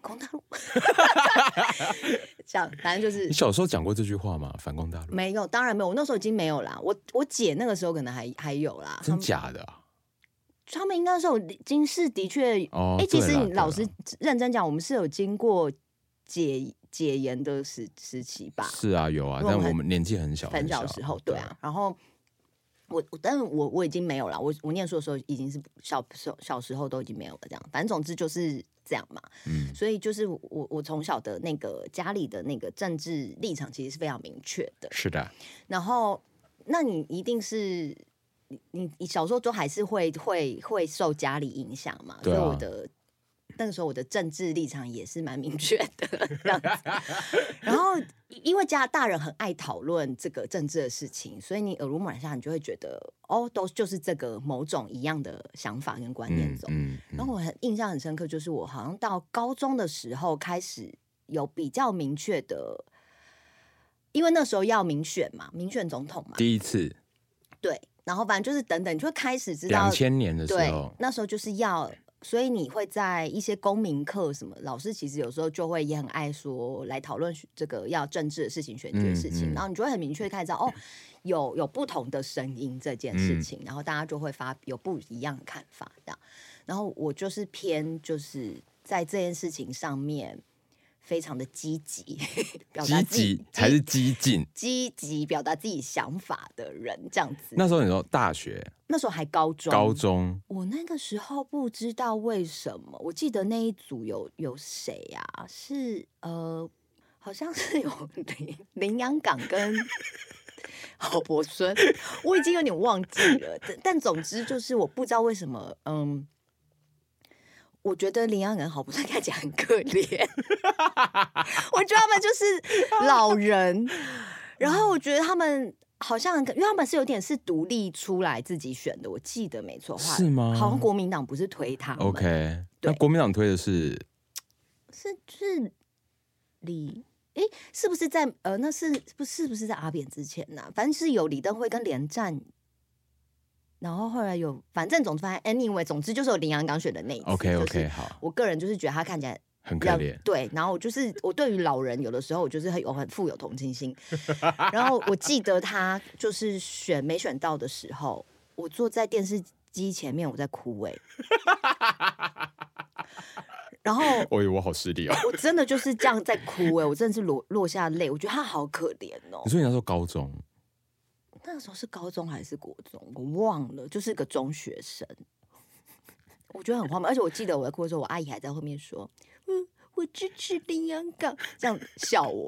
反攻大陆，这样反正就是。你小时候讲过这句话吗？反攻大陆？没有，当然没有。我那时候已经没有啦。我我姐那个时候可能还还有啦。真假的啊？他们应该是有经是的确哦。哎、欸，其实你老实认真讲，我们是有经过解解严的时时期吧？是啊，有啊。但我们年纪很小，很小的时候，对啊。然后我我，但是我我已经没有了。我我念书的时候已经是小小小时候都已经没有了。这样，反正总之就是。这样嘛，嗯，所以就是我我从小的那个家里的那个政治立场其实是非常明确的，是的。然后，那你一定是你你小时候都还是会会会受家里影响嘛？对啊。所以我的。那个时候我的政治立场也是蛮明确的这样子，然后因为家大人很爱讨论这个政治的事情，所以你耳濡目染下，你就会觉得哦，都就是这个某种一样的想法跟观念走。嗯嗯嗯、然后我很印象很深刻，就是我好像到高中的时候开始有比较明确的，因为那时候要民选嘛，民选总统嘛，第一次。对，然后反正就是等等，你就会开始知道两千年的时候，那时候就是要。所以你会在一些公民课什么，老师其实有时候就会也很爱说来讨论这个要政治的事情、选举的事情，嗯嗯、然后你就会很明确开始知道哦，有有不同的声音这件事情，嗯、然后大家就会发有不一样的看法这样，然后我就是偏就是在这件事情上面。非常的积极，表达自己才是激进，积极表达自己想法的人，这样子。那时候你说大学，那时候还高中，高中。我那个时候不知道为什么，我记得那一组有有谁呀、啊？是呃，好像是有林林洋港跟，郝柏村，我已经有点忘记了。但但总之就是我不知道为什么，嗯，我觉得林阳跟郝柏村看起来很可怜。我觉得他们就是老人，然后我觉得他们好像，因为他们是有点是独立出来自己选的，我记得没错，是吗？好像国民党不是推他，OK，那国民党推的是 是是李。哎，是不是在呃？那是不是不是在阿扁之前呢、啊？反正是有李登辉跟连战，然后后来有，反正总之反正 anyway，总之就是有林洋港选的那一次。OK OK，就是好。我个人就是觉得他看起来很可怜。对，然后我就是我对于老人有的时候我就是很有很富有同情心。然后我记得他就是选没选到的时候，我坐在电视机前面我在哭哎。然后，我以为我好失礼啊，我真的就是这样在哭哎，我真的是落落下泪，我觉得他好可怜哦。你说你那时候高中，那个时候是高中还是国中？我忘了，就是个中学生。我觉得很荒谬，而且我记得我在哭的时候，我阿姨还在后面说：“嗯，我支持林阳港。”这样笑我。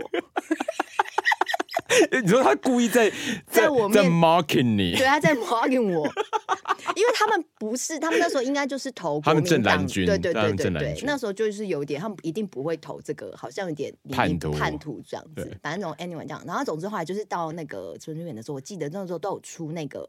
你说他故意在在，在我面在 marking 你，对，他在 marking 我，因为他们不是，他们那时候应该就是投他们正蓝军，对对对对对。对，那时候就是有点，他们一定不会投这个，好像有点叛徒。叛徒这样子，反正那种 anyone 这样，然后总之后来就是到那个春之远的时候，我记得那时候都有出那个。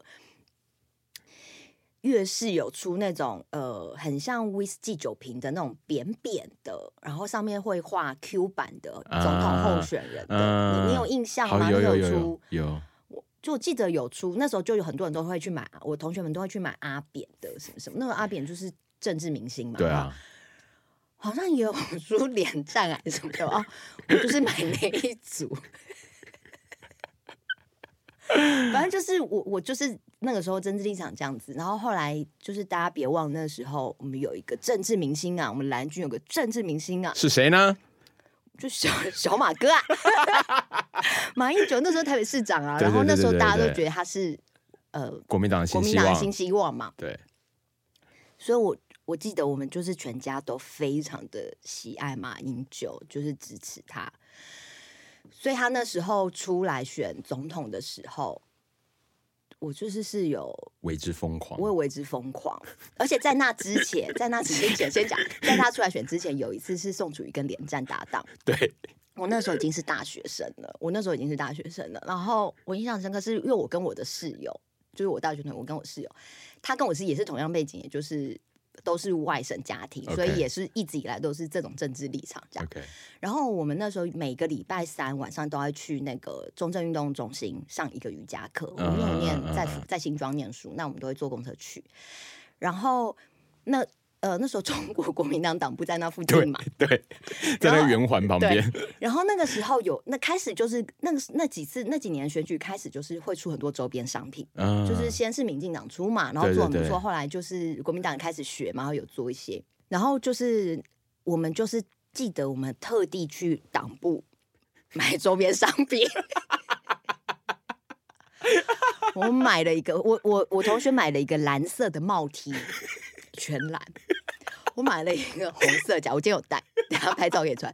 乐视有出那种呃，很像威士忌酒瓶的那种扁扁的，然后上面会画 Q 版的总统候选人的，啊、你你有印象吗？有有有，有出有，我就记得有出，那时候就有很多人都会去买，我同学们都会去买阿扁的什么什么，那个阿扁就是政治明星嘛，对啊，好像也有出连战还是什么的啊，我就是买那一组。反正就是我，我就是那个时候政治立场这样子，然后后来就是大家别忘那时候我们有一个政治明星啊，我们蓝军有个政治明星啊，是谁呢？就小小马哥啊，马英九那时候台北市长啊，然后那时候大家都觉得他是呃国民党国民党的新希望嘛，对，所以我我记得我们就是全家都非常的喜爱马英九，就是支持他。所以他那时候出来选总统的时候，我就是是有为之疯狂，我也为之疯狂。而且在那之前，在那之前，先讲，在他出来选之前，有一次是宋楚瑜跟连战搭档。对，我那时候已经是大学生了，我那时候已经是大学生了。然后我印象深刻是因为我跟我的室友，就是我大学同学，我跟我室友，他跟我是也是同样背景，也就是。都是外省家庭.所以也是一直以来都是这种政治立场这样。然后我们那时候每个礼拜三晚上都要去那个中正运动中心上一个瑜伽课。Uh 我们有念在在新庄念书，那我们都会坐公车去。然后那。呃，那时候中国国民党党部在那附近嘛，对，对 在那个圆环旁边。然后那个时候有，那开始就是那个那几次那几年选举开始就是会出很多周边商品，嗯，就是先是民进党出嘛，然后做很不错，后来就是国民党开始学嘛，然后有做一些，然后就是我们就是记得我们特地去党部买周边商品，我买了一个，我我我同学买了一个蓝色的帽 T。全蓝，我买了一个红色夹，我今天有带，等下拍照给你穿。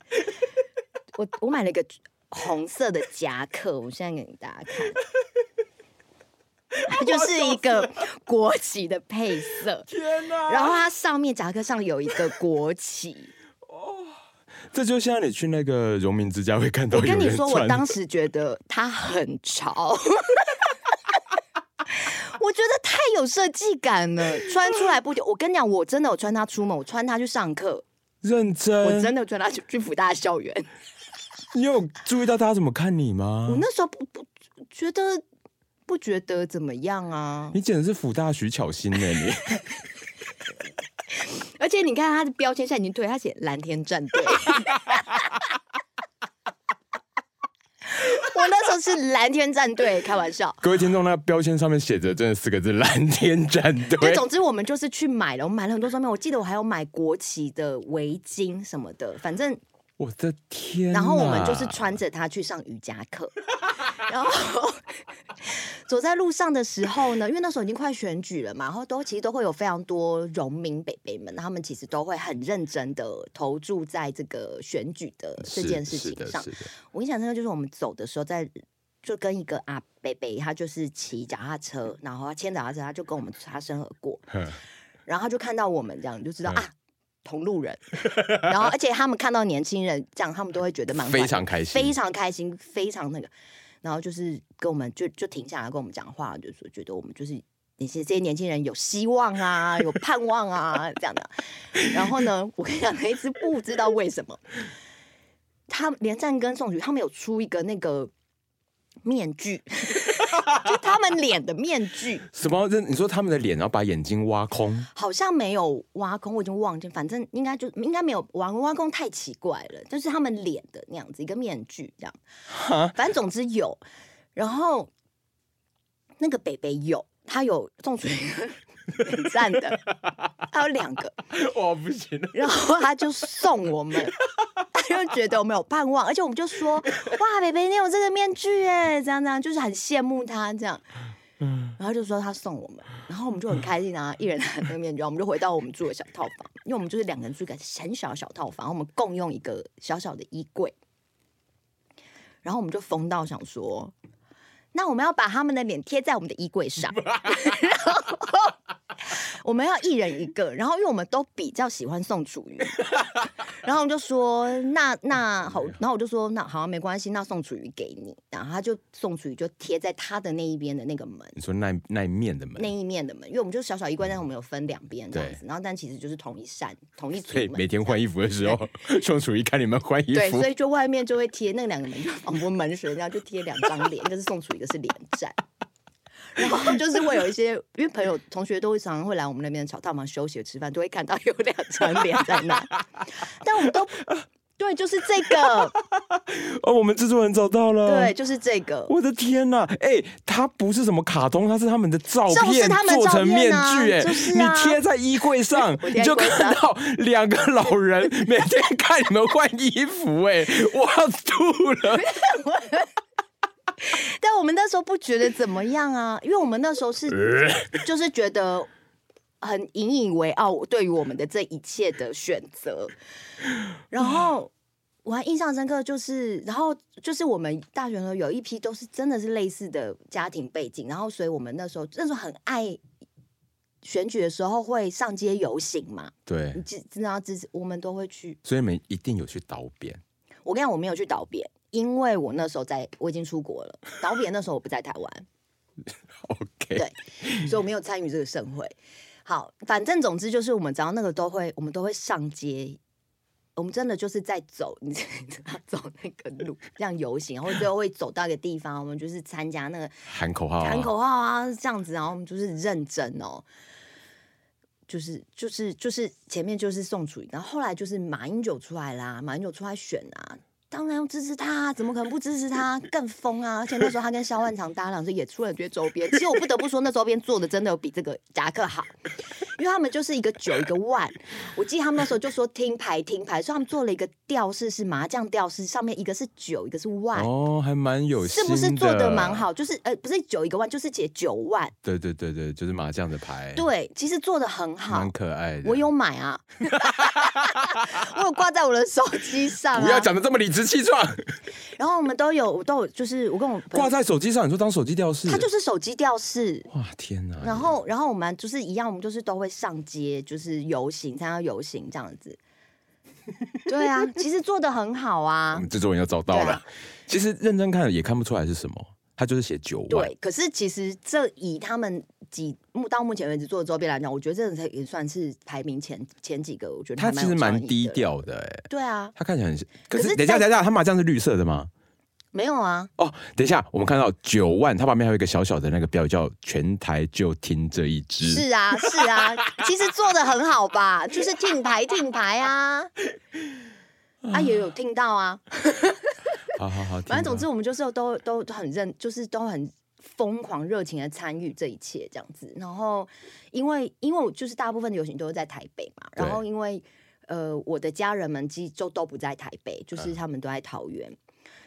我我买了一个红色的夹克，我现在给大家看，它就是一个国旗的配色。天哪！然后它上面夹克上有一个国旗。哦，这就像你去那个荣民之家会看到。我跟你说，我当时觉得它很潮。我觉得太有设计感了，穿出来不久。我跟你讲，我真的有穿它出门，我穿它去上课，认真。我真的有穿它去去辅大校园。你有注意到大家怎么看你吗？我那时候不不觉得不觉得怎么样啊？你简直是辅大徐巧芯呢，你。而且你看他的标签现在已经退，他写蓝天战队。我那时候是蓝天战队，开玩笑。各位听众，那标签上面写着真的四个字“蓝天战队”。对，总之我们就是去买了，我们买了很多装备。我记得我还有买国旗的围巾什么的，反正。我的天！然后我们就是穿着它去上瑜伽课，然后走在路上的时候呢，因为那时候已经快选举了嘛，然后都其实都会有非常多荣民北北们，他们其实都会很认真的投注在这个选举的这件事情上。我印象深刻就是我们走的时候，在就跟一个阿北北，他就是骑脚踏车，然后他牵脚踏车，他就跟我们擦身而过，然后他就看到我们这样，就知道啊，同路人。然后而且他们看到年轻人这样，他们都会觉得蛮非常开心，非常开心，非常那个。然后就是跟我们就就停下来跟我们讲话，就说觉得我们就是那些这些年轻人有希望啊，有盼望啊这样的。然后呢，我跟你讲，那一次不知道为什么。他连战跟宋局，他们有出一个那个面具，就他们脸的面具。什么？你说他们的脸，然后把眼睛挖空？好像没有挖空，我已经忘记。反正应该就应该没有挖挖空，太奇怪了。就是他们脸的那样子一个面具，这样。反正总之有。然后那个北北有，他有宋曲。很赞的，还有两个，我不行。然后他就送我们，他就觉得我们有盼望，而且我们就说：“哇，北北你有这个面具哎，这样这样，就是很羡慕他这样。”嗯，然后就说他送我们，然后我们就很开心啊，一人拿那个面具，我们就回到我们住的小套房，因为我们就是两个人住一个很小的小套房，我们共用一个小小的衣柜，然后我们就疯到想说，那我们要把他们的脸贴在我们的衣柜上，然后。我们要一人一个，然后因为我们都比较喜欢宋楚瑜，然后我们就说那那好，然后我就说那好，没关系，那宋楚瑜给你，然后他就宋楚瑜就贴在他的那一边的那个门。你说那那一面的门？那一面的门，因为我们就小小一柜，但是我们有分两边这样子，然后但其实就是同一扇同一组每天换衣服的时候，宋楚瑜看你们换衣服，对，所以就外面就会贴那两个门，就仿佛门神，一样就贴两张脸，一个是宋楚瑜，一个是连战。然后就是会有一些，因为朋友、同学都会常常会来我们那边的小套房休息、吃饭，都会看到有两张脸在那。但我们都对，就是这个。哦，我们制作人找到了。对，就是这个。我的天哪！哎，它不是什么卡通，它是他们的照片做成面具。哎，你贴在衣柜上，你就看到两个老人每天看你们换衣服。哎，我要吐了。但我们那时候不觉得怎么样啊，因为我们那时候是就是觉得很引以为傲，对于我们的这一切的选择。然后我还印象深刻，就是然后就是我们大学的时候有一批都是真的是类似的家庭背景，然后所以我们那时候那时候很爱选举的时候会上街游行嘛。对，你知知道支持我们都会去，所以你们一定有去导扁。我跟你讲，我没有去导扁。因为我那时候在，我已经出国了。导演那时候我不在台湾，OK，对，所以我没有参与这个盛会。好，反正总之就是我们只要那个都会，我们都会上街。我们真的就是在走，你知道走那个路，这样游行，然后最后会走到一个地方，我们就是参加那个喊口号，喊口号啊，这样子，然后我们就是认真哦，就是就是就是前面就是宋楚瑜，然后后来就是马英九出来啦，马英九出来选啊。当然要支持他，怎么可能不支持他？更疯啊！而且那时候他跟萧万长搭档，所以也出了很多周边。其实我不得不说，那周边做的真的有比这个夹克好，因为他们就是一个九一个万。我记得他们那时候就说听牌听牌，所以他们做了一个吊饰是麻将吊饰，上面一个是九，一个是万。哦，还蛮有心，是不是做的蛮好？就是呃，不是九一个万，就是写九万。对对对对，就是麻将的牌。对，其实做的很好，蛮可爱的。我有买啊，我有挂在我的手机上啊。不要讲的这么理直。气壮，然后我们都有都有，就是我跟我挂在手机上，你说当手机吊饰，它就是手机吊饰。哇，天哪！然后，然后我们就是一样，我们就是都会上街，就是游行，参加游行这样子。对啊，其实做的很好啊。我们制作人要找到了，啊、其实认真看也看不出来是什么。他就是写九万，对。可是其实这以他们几目到目前为止做的周边来讲，我觉得这才也算是排名前前几个。我觉得他其实蛮低调的，哎。对啊，他看起来很。可是等一下，等一下，他麻将是绿色的吗？没有啊。哦，等一下，我们看到九万，它旁边还有一个小小的那个标语，叫“全台就听这一支”。是啊，是啊，其实做的很好吧？就是听牌听牌啊，啊也有听到啊。好好好，反正总之我们就是都都很认，就是都很疯狂热情的参与这一切这样子。然后因为因为我就是大部分的游行都是在台北嘛，然后因为呃我的家人们其实就都不在台北，就是他们都在桃园，嗯、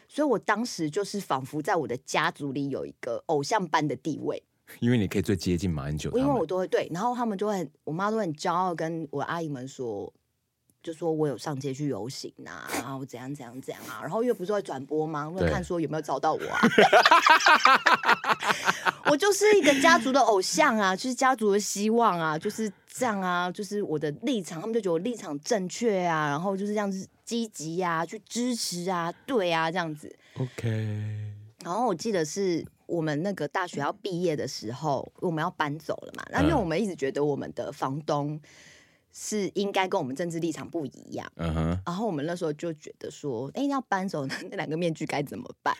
所以我当时就是仿佛在我的家族里有一个偶像般的地位。因为你可以最接近马英九，因为我都会对，然后他们就会，我妈都很骄傲跟我阿姨们说。就说我有上街去游行啊，然后怎样怎样怎样啊，然后因为不是会转播吗？会看说有没有找到我啊。我就是一个家族的偶像啊，就是家族的希望啊，就是这样啊，就是我的立场，他们就觉得我立场正确啊，然后就是这样子积极呀，去支持啊，对啊，这样子。OK。然后我记得是我们那个大学要毕业的时候，我们要搬走了嘛，那因为我们一直觉得我们的房东。是应该跟我们政治立场不一样，嗯哼。然后我们那时候就觉得说，哎，要搬走 那两个面具该怎么办？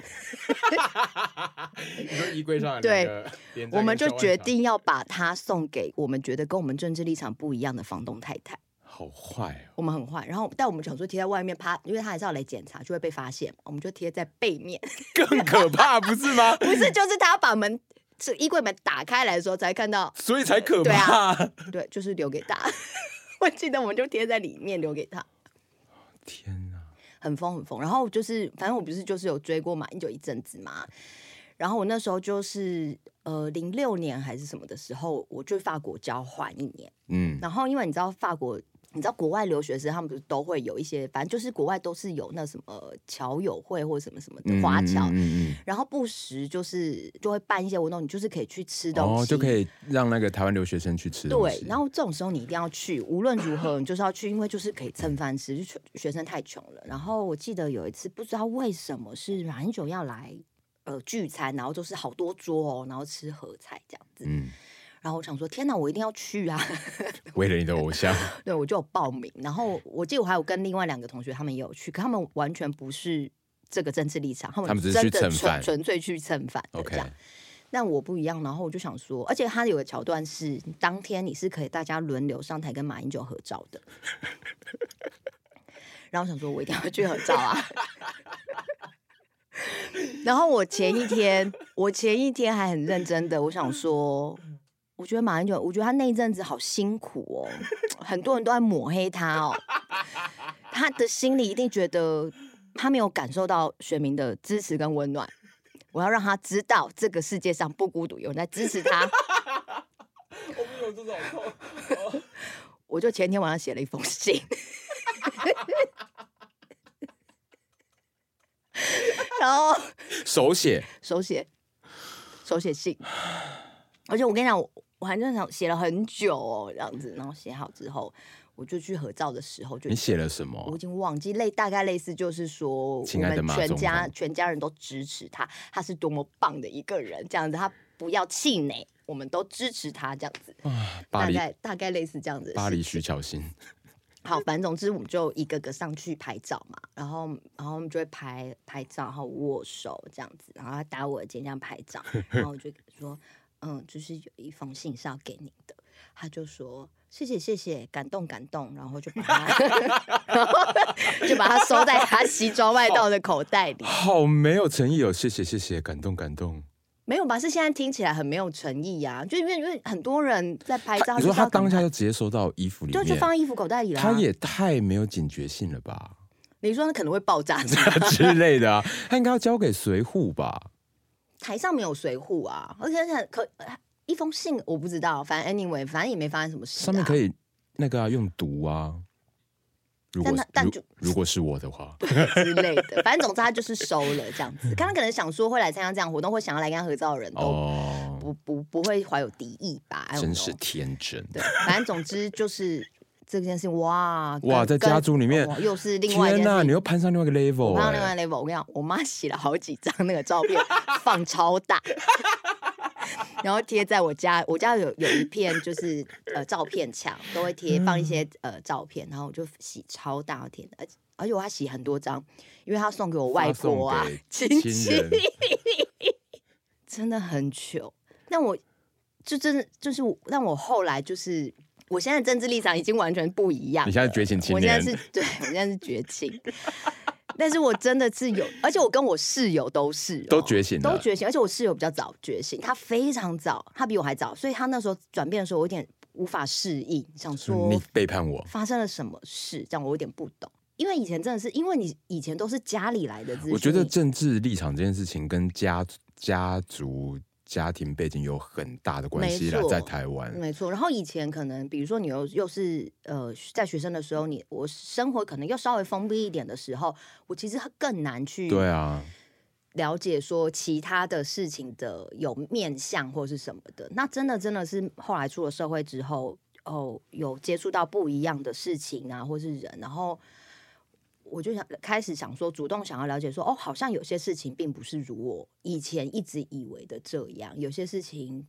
你说衣柜上对，我们就决定要把它送给我们觉得跟我们政治立场不一样的房东太太。好坏哦，我们很坏。然后，但我们想说贴在外面，怕因为他还是要来检查，就会被发现，我们就贴在背面，更可怕，不是吗？不是，就是他要把门，这衣柜门打开来的时候才看到，所以才可怕。对啊，对，就是留给他。我记得我们就贴在里面留给他。天哪，很疯很疯。然后就是，反正我不是就是有追过马英九一阵子嘛。然后我那时候就是呃零六年还是什么的时候，我去法国交换一年。嗯。然后因为你知道法国。你知道国外留学生他们不是都会有一些，反正就是国外都是有那什么侨友会或者什么什么的华侨，嗯嗯嗯、然后不时就是就会办一些活动，你就是可以去吃东西，哦、就可以让那个台湾留学生去吃。对，然后这种时候你一定要去，无论如何你就是要去，因为就是可以蹭饭吃，就学生太穷了。然后我记得有一次不知道为什么是马英九要来呃聚餐，然后就是好多桌哦，然后吃合菜这样子。嗯然后我想说，天哪，我一定要去啊！为了你的偶像，对，我就有报名。然后我记得我还有跟另外两个同学，他们也有去，可他们完全不是这个政治立场，他们真的纯纯粹去蹭饭。OK，但我不一样。然后我就想说，而且他有个桥段是，当天你是可以大家轮流上台跟马英九合照的。然后我想说，我一定要去合照啊！然后我前一天，我前一天还很认真的，我想说。我觉得马英九，我觉得他那一阵子好辛苦哦，很多人都在抹黑他哦，他的心里一定觉得他没有感受到选民的支持跟温暖。我要让他知道，这个世界上不孤独，有人在支持他。我没有这种痛。我就前天晚上写了一封信，然后手写手写手写信，而且我跟你讲。我还正想写了很久哦，这样子，然后写好之后，我就去合照的时候就你写了什么？我已经忘记类大概类似就是说，我们全家全家人都支持他，他是多么棒的一个人，这样子，他不要气馁，我们都支持他这样子。大概大概类似这样子。巴黎徐巧芯。好，反正总之我们就一个个上去拍照嘛，然后然后我们就会拍拍照，然后握手这样子，然后他打我的肩这样拍照，然后我就说。嗯，就是有一封信是要给你的，他就说谢谢谢谢，感动感动，然后就把它，然后就把它收在他西装外套的口袋里。好，好没有诚意哦，谢谢谢谢，感动感动。没有吧？是现在听起来很没有诚意呀、啊，就因为因为很多人在拍照，你说他当下就直接收到衣服里面，就就放衣服口袋里了，他也太没有警觉性了吧？你说他可能会爆炸 之类的啊？他应该要交给随护吧？台上没有随扈啊，而且很可一封信，我不知道，反正 anyway，反正也没发生什么事、啊。上面可以那个、啊、用毒啊，如果但，但就如，如果是我的话 之类的，反正总之他就是收了这样子。刚刚可能想说会来参加这样活动，或想要来跟他合照的人都不不，不会怀有敌意吧？真是天真。对，反正总之就是。这件事情哇哇，在家族里面、哦、又是另外一件事。天哪，你又攀上另外一个 level，攀上另外一个 level。我跟你讲，我妈洗了好几张那个照片，放超大，然后贴在我家。我家有有一片就是呃照片墙，都会贴放一些呃照片，然后我就洗超大贴的，而且而且我还洗很多张，因为他送给我外婆啊亲戚，真的很糗。那我就真的就是，但我后来就是。我现在政治立场已经完全不一样。你现在觉醒青年，我现在是对，我现在是觉醒。但是我真的是有，而且我跟我室友都是、喔、都觉醒，都觉醒。而且我室友比较早觉醒，他非常早，他比我还早，所以他那时候转变的时候，我有点无法适应，想说你背叛我，发生了什么事？这样我有点不懂。因为以前真的是，因为你以前都是家里来的，我觉得政治立场这件事情跟家家族家庭背景有很大的关系啦，在台湾没错。然后以前可能，比如说你又又是呃在学生的时候，你我生活可能又稍微封闭一点的时候，我其实更难去对啊了解说其他的事情的有面向或是什么的。那真的真的是后来出了社会之后，哦，有接触到不一样的事情啊，或是人，然后。我就想开始想说，主动想要了解说，哦，好像有些事情并不是如我以前一直以为的这样，有些事情，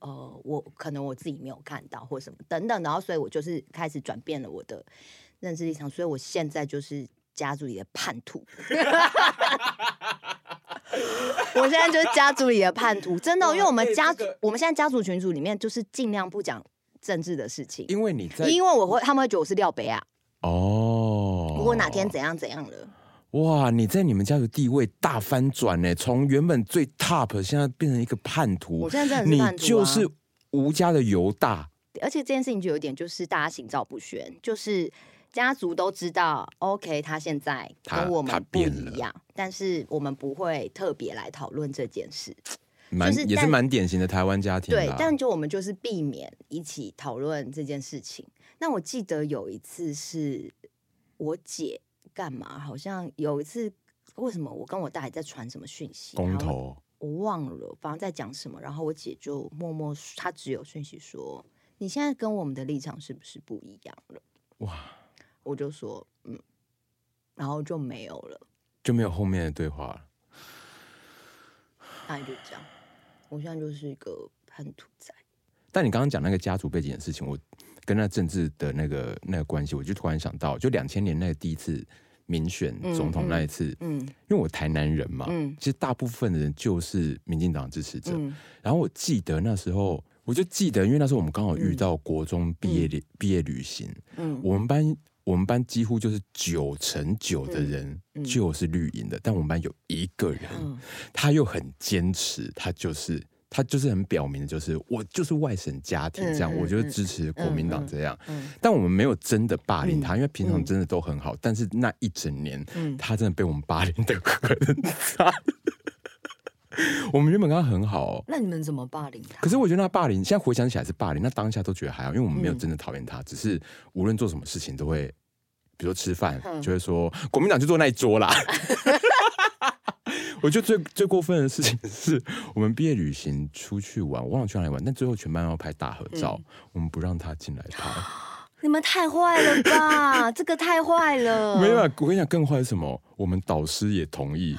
呃，我可能我自己没有看到或什么等等，然后所以我就是开始转变了我的认知立场，所以我现在就是家族里的叛徒，我现在就是家族里的叛徒，真的，因为我们家族，我们现在家族群组里面就是尽量不讲政治的事情，因为你在，因为我会，他们会觉得我是廖北啊，哦。如果哪天怎样怎样了，哇！你在你们家的地位大翻转呢，从原本最 top，现在变成一个叛徒。我现在真的是叛徒啊，你就是吴家的犹大。而且这件事情就有点，就是大家心照不宣，就是家族都知道，OK，他现在跟我们不一样，但是我们不会特别来讨论这件事。蛮、就是、也是蛮典型的台湾家庭。对，但就我们就是避免一起讨论这件事情。那我记得有一次是。我姐干嘛？好像有一次，为什么我跟我大爷在传什么讯息？公投，我忘了，反正在讲什么。然后我姐就默默，她只有讯息说：“你现在跟我们的立场是不是不一样了？”哇！我就说：“嗯。”然后就没有了，就没有后面的对话了。大概就这样。我现在就是一个叛徒仔。但你刚刚讲那个家族背景的事情，我。跟那政治的那个那个关系，我就突然想到，就两千年那个第一次民选总统那一次，嗯，嗯，因为我台南人嘛，嗯，其实大部分的人就是民进党支持者，嗯，然后我记得那时候，我就记得，因为那时候我们刚好遇到国中毕业旅毕业旅行，嗯，我们班我们班几乎就是九成九的人就是绿营的，但我们班有一个人，他又很坚持，他就是。他就是很表明的，就是我就是外省家庭这样，嗯、我就支持国民党这样。嗯嗯、但我们没有真的霸凌他，嗯、因为平常真的都很好。嗯、但是那一整年，嗯、他真的被我们霸凌的很惨。我们原本跟他很好，哦，那你们怎么霸凌他？可是我觉得他霸凌，现在回想起来是霸凌，那当下都觉得还好，因为我们没有真的讨厌他，嗯、只是无论做什么事情都会，比如说吃饭，嗯、就会说国民党就坐那一桌啦。我觉得最最过分的事情是我们毕业旅行出去玩，我忘了去哪里玩，但最后全班要拍大合照，嗯、我们不让他进来拍。你们太坏了吧！这个太坏了。没有，我跟你讲，更坏是什么？我们导师也同意。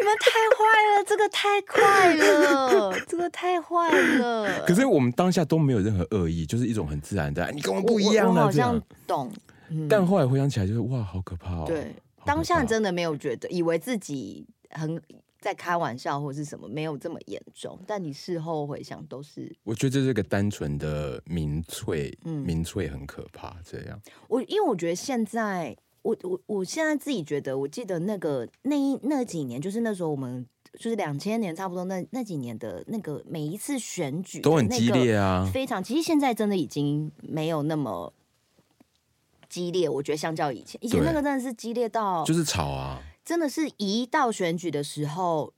你们太坏了，这个太快了，这个太坏了。可是我们当下都没有任何恶意，就是一种很自然的，你跟我不一样了，我我好像懂。嗯、但后来回想起来，就是哇，好可怕哦。对。当下真的没有觉得，以为自己很在开玩笑或是什么，没有这么严重。但你事后回想，都是我觉得这是个单纯的民粹，嗯，民粹很可怕。这样，我因为我觉得现在，我我我现在自己觉得，我记得那个那一那几年，就是那时候我们就是两千年差不多那那几年的那个每一次选举都很激烈啊，非常。其实现在真的已经没有那么。激烈，我觉得相较以前，以前那个真的是激烈到就是吵啊，真的是一到选举的时候，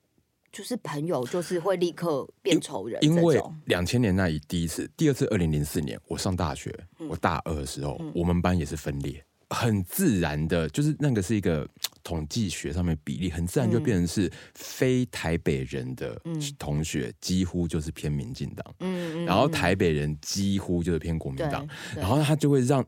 就是朋友就是会立刻变仇人。因为两千年那一第一次，第二次二零零四年我上大学，嗯、我大二的时候，嗯、我们班也是分裂，很自然的，就是那个是一个统计学上面比例，很自然就变成是非台北人的同学几乎就是偏民进党，嗯，然后台北人几乎就是偏国民党，然后他就会让。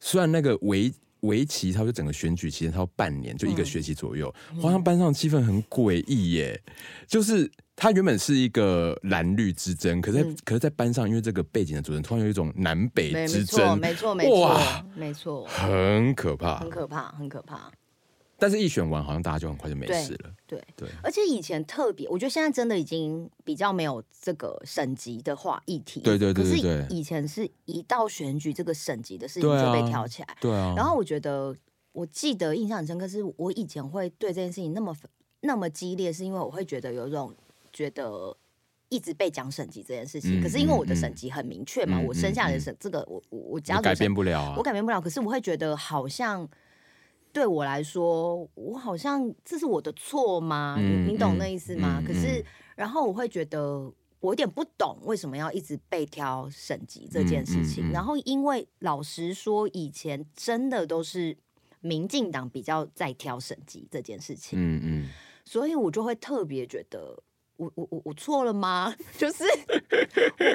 虽然那个围围棋，他就整个选举期间，他要半年，就一个学期左右，好像、嗯、班上气氛很诡异耶。就是他原本是一个蓝绿之争，可是可是在班上，因为这个背景的主人，突然有一种南北之争，没错，没错，哇，没错，很可怕，很可怕，很可怕。但是，一选完，好像大家就很快就没事了。对对，对而且以前特别，我觉得现在真的已经比较没有这个省级的话议题。对对对对，对。可是以前是一到选举，这个省级的事情就被挑起来。对啊。然后我觉得，我记得印象很深刻，是我以前会对这件事情那么那么激烈，是因为我会觉得有一种觉得一直被讲省级这件事情。嗯、可是因为我的省级很明确嘛，嗯、我生下来的省、嗯、这个我我我家改变不了、啊，我改变不了。可是我会觉得好像。对我来说，我好像这是我的错吗？嗯、你你懂那意思吗？嗯、可是，然后我会觉得我有点不懂为什么要一直被挑审级这件事情。然后，因为老实说，以前真的都是民进党比较在挑审级这件事情。嗯嗯，所以我就会特别觉得我，我我我我错了吗？就是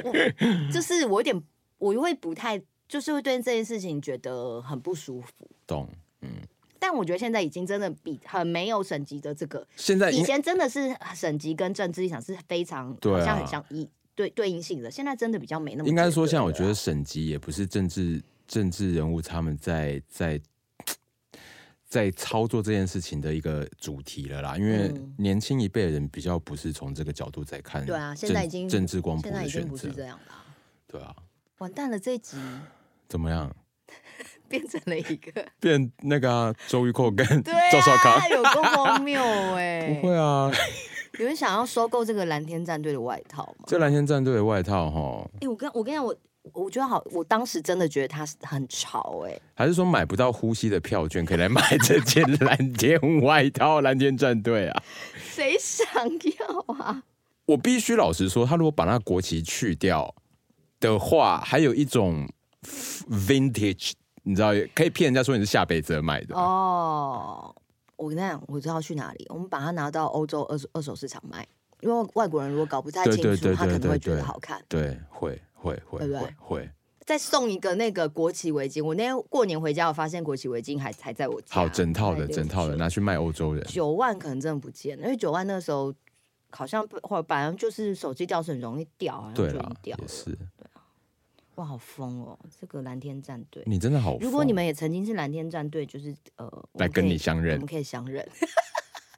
我我就是我有点，我会不太。就是会对这件事情觉得很不舒服，懂，嗯。但我觉得现在已经真的比很没有省级的这个，现在以前真的是省级跟政治立场是非常好像很像一对对应性的，现在真的比较没那么。应该说，现在我觉得省级也不是政治政治人物他们在在在操作这件事情的一个主题了啦，因为年轻一辈的人比较不是从这个角度在看，对啊，现在已经政治光谱的选择，不是这样了，对啊，完蛋了这一集。怎么样？变成了一个 变那个、啊、周玉蔻跟 赵少康，啊、有多荒谬哎！不会啊，有人想要收购这个蓝天战队的外套吗？这蓝天战队的外套哈，哎、欸，我跟我跟你讲，我我觉得好，我当时真的觉得它很潮哎。还是说买不到呼吸的票券，可以来买这件蓝天外套？蓝天战队啊，谁想要啊？我必须老实说，他如果把那国旗去掉的话，还有一种。Vintage，你知道可以骗人家说你是下北泽买的哦。我跟你讲，我知道去哪里，我们把它拿到欧洲二手二手市场卖，因为外国人如果搞不太清楚，他可能会觉得好看。对，会会会，对不对？会，再送一个那个国旗围巾，我那天过年回家，我发现国旗围巾还还在我家。好，整套的整套的拿去卖欧洲人。九万可能真的不见了，因为九万那时候好像或者反正就是手机掉是很容易掉啊，对啊，掉也是。哇，好疯哦！这个蓝天战队，你真的好。如果你们也曾经是蓝天战队，就是呃，来跟你相认，我们可以相认。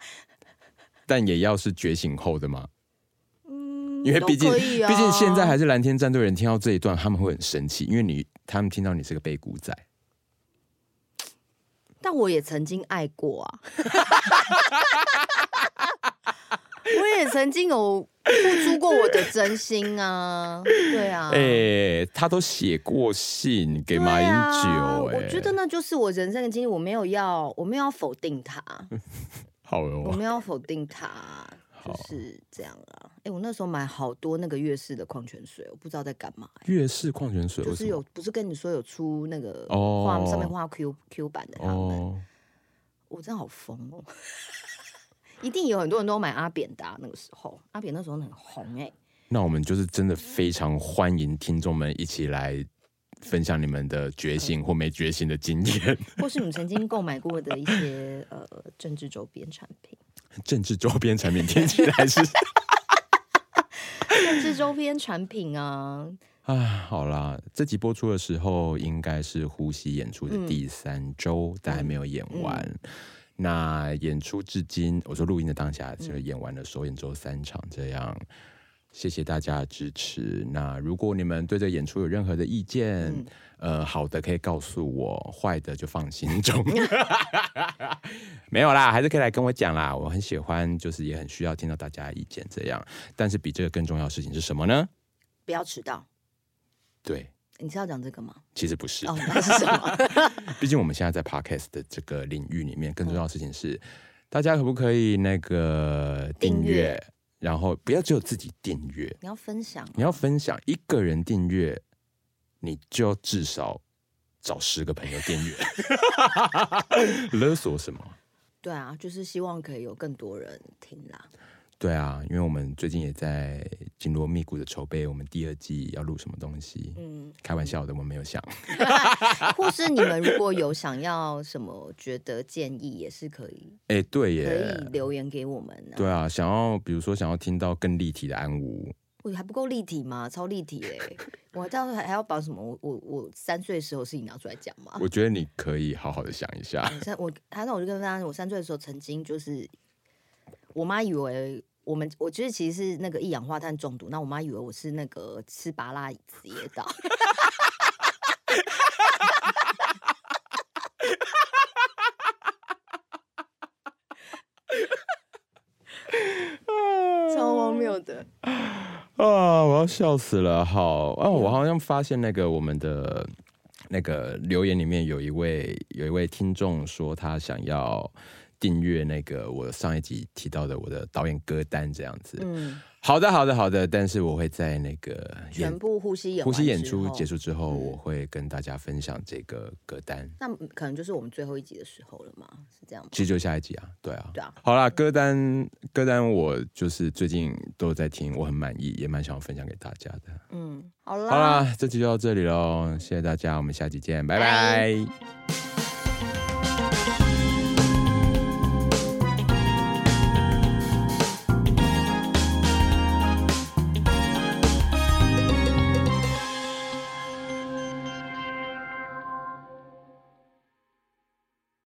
但也要是觉醒后的吗？嗯，因为毕竟，毕竟现在还是蓝天战队人听到这一段，他们会很生气，因为你他们听到你是个背骨仔。但我也曾经爱过啊。我也曾经有付出过我的真心啊，对啊，哎、欸，他都写过信给马英九、欸，哎、啊，我觉得那就是我人生的经历，我没有要，我没有要否定他，好哦，我没有要否定他，就是这样啊。哎、欸，我那时候买好多那个悦氏的矿泉水，我不知道在干嘛、欸。悦氏矿泉水就是有，不是跟你说有出那个画、oh, 上面画 Q Q 版的他们，oh. 我真的好疯哦。一定有很多人都买阿扁的、啊，那个时候阿扁那时候很红哎、欸。那我们就是真的非常欢迎听众们一起来分享你们的觉醒或没觉醒的经验，或是你们曾经购买过的一些呃政治周边产品。政治周边产品听起来是 政治周边产品啊。啊，好啦，这集播出的时候应该是呼吸演出的第三周，嗯、但还没有演完。嗯那演出至今，我说录音的当下就演完了首演周三场，这样，嗯、谢谢大家的支持。那如果你们对这演出有任何的意见，嗯、呃，好的可以告诉我，坏的就放心中。没有啦，还是可以来跟我讲啦。我很喜欢，就是也很需要听到大家的意见，这样。但是比这个更重要的事情是什么呢？不要迟到。对。你是要讲这个吗？其实不是。哦，那是什么？毕竟我们现在在 podcast 的这个领域里面，更重要的事情是，大家可不可以那个订阅，然后不要只有自己订阅，你要分享，你要分享，一个人订阅，你就至少找十个朋友订阅。勒索什么？对啊，就是希望可以有更多人听啦。对啊，因为我们最近也在紧锣密鼓的筹备我们第二季要录什么东西。嗯，开玩笑的，我没有想。或是你们如果有想要什么觉得建议，也是可以。哎，对耶，可以留言给我们啊。对啊，想要比如说想要听到更立体的安吾，我还不够立体吗？超立体嘞！我到时候还还要把什么？我我我三岁的时候事情拿出来讲吗？我觉得你可以好好的想一下。三我，他那我就跟大家，我三岁的时候曾经就是。我妈以为我们，我觉得其实是那个一氧化碳中毒。那我妈以为我是那个吃芭乐子噎到，超荒谬的啊！我要笑死了。好啊，我好像发现那个我们的那个留言里面有一位有一位听众说他想要订阅那个我上一集提到的我的导演歌单这样子。嗯。好的，好的，好的。但是我会在那个全部呼吸演呼吸演出结束之后，我会跟大家分享这个歌单。那可能就是我们最后一集的时候了嘛？是这样吗？其实就下一集啊，对啊，对啊。好啦，歌单歌单我就是最近都在听，我很满意，也蛮想要分享给大家的。嗯，好啦，好啦，这集就到这里喽，谢谢大家，我们下集见，拜拜。拜拜。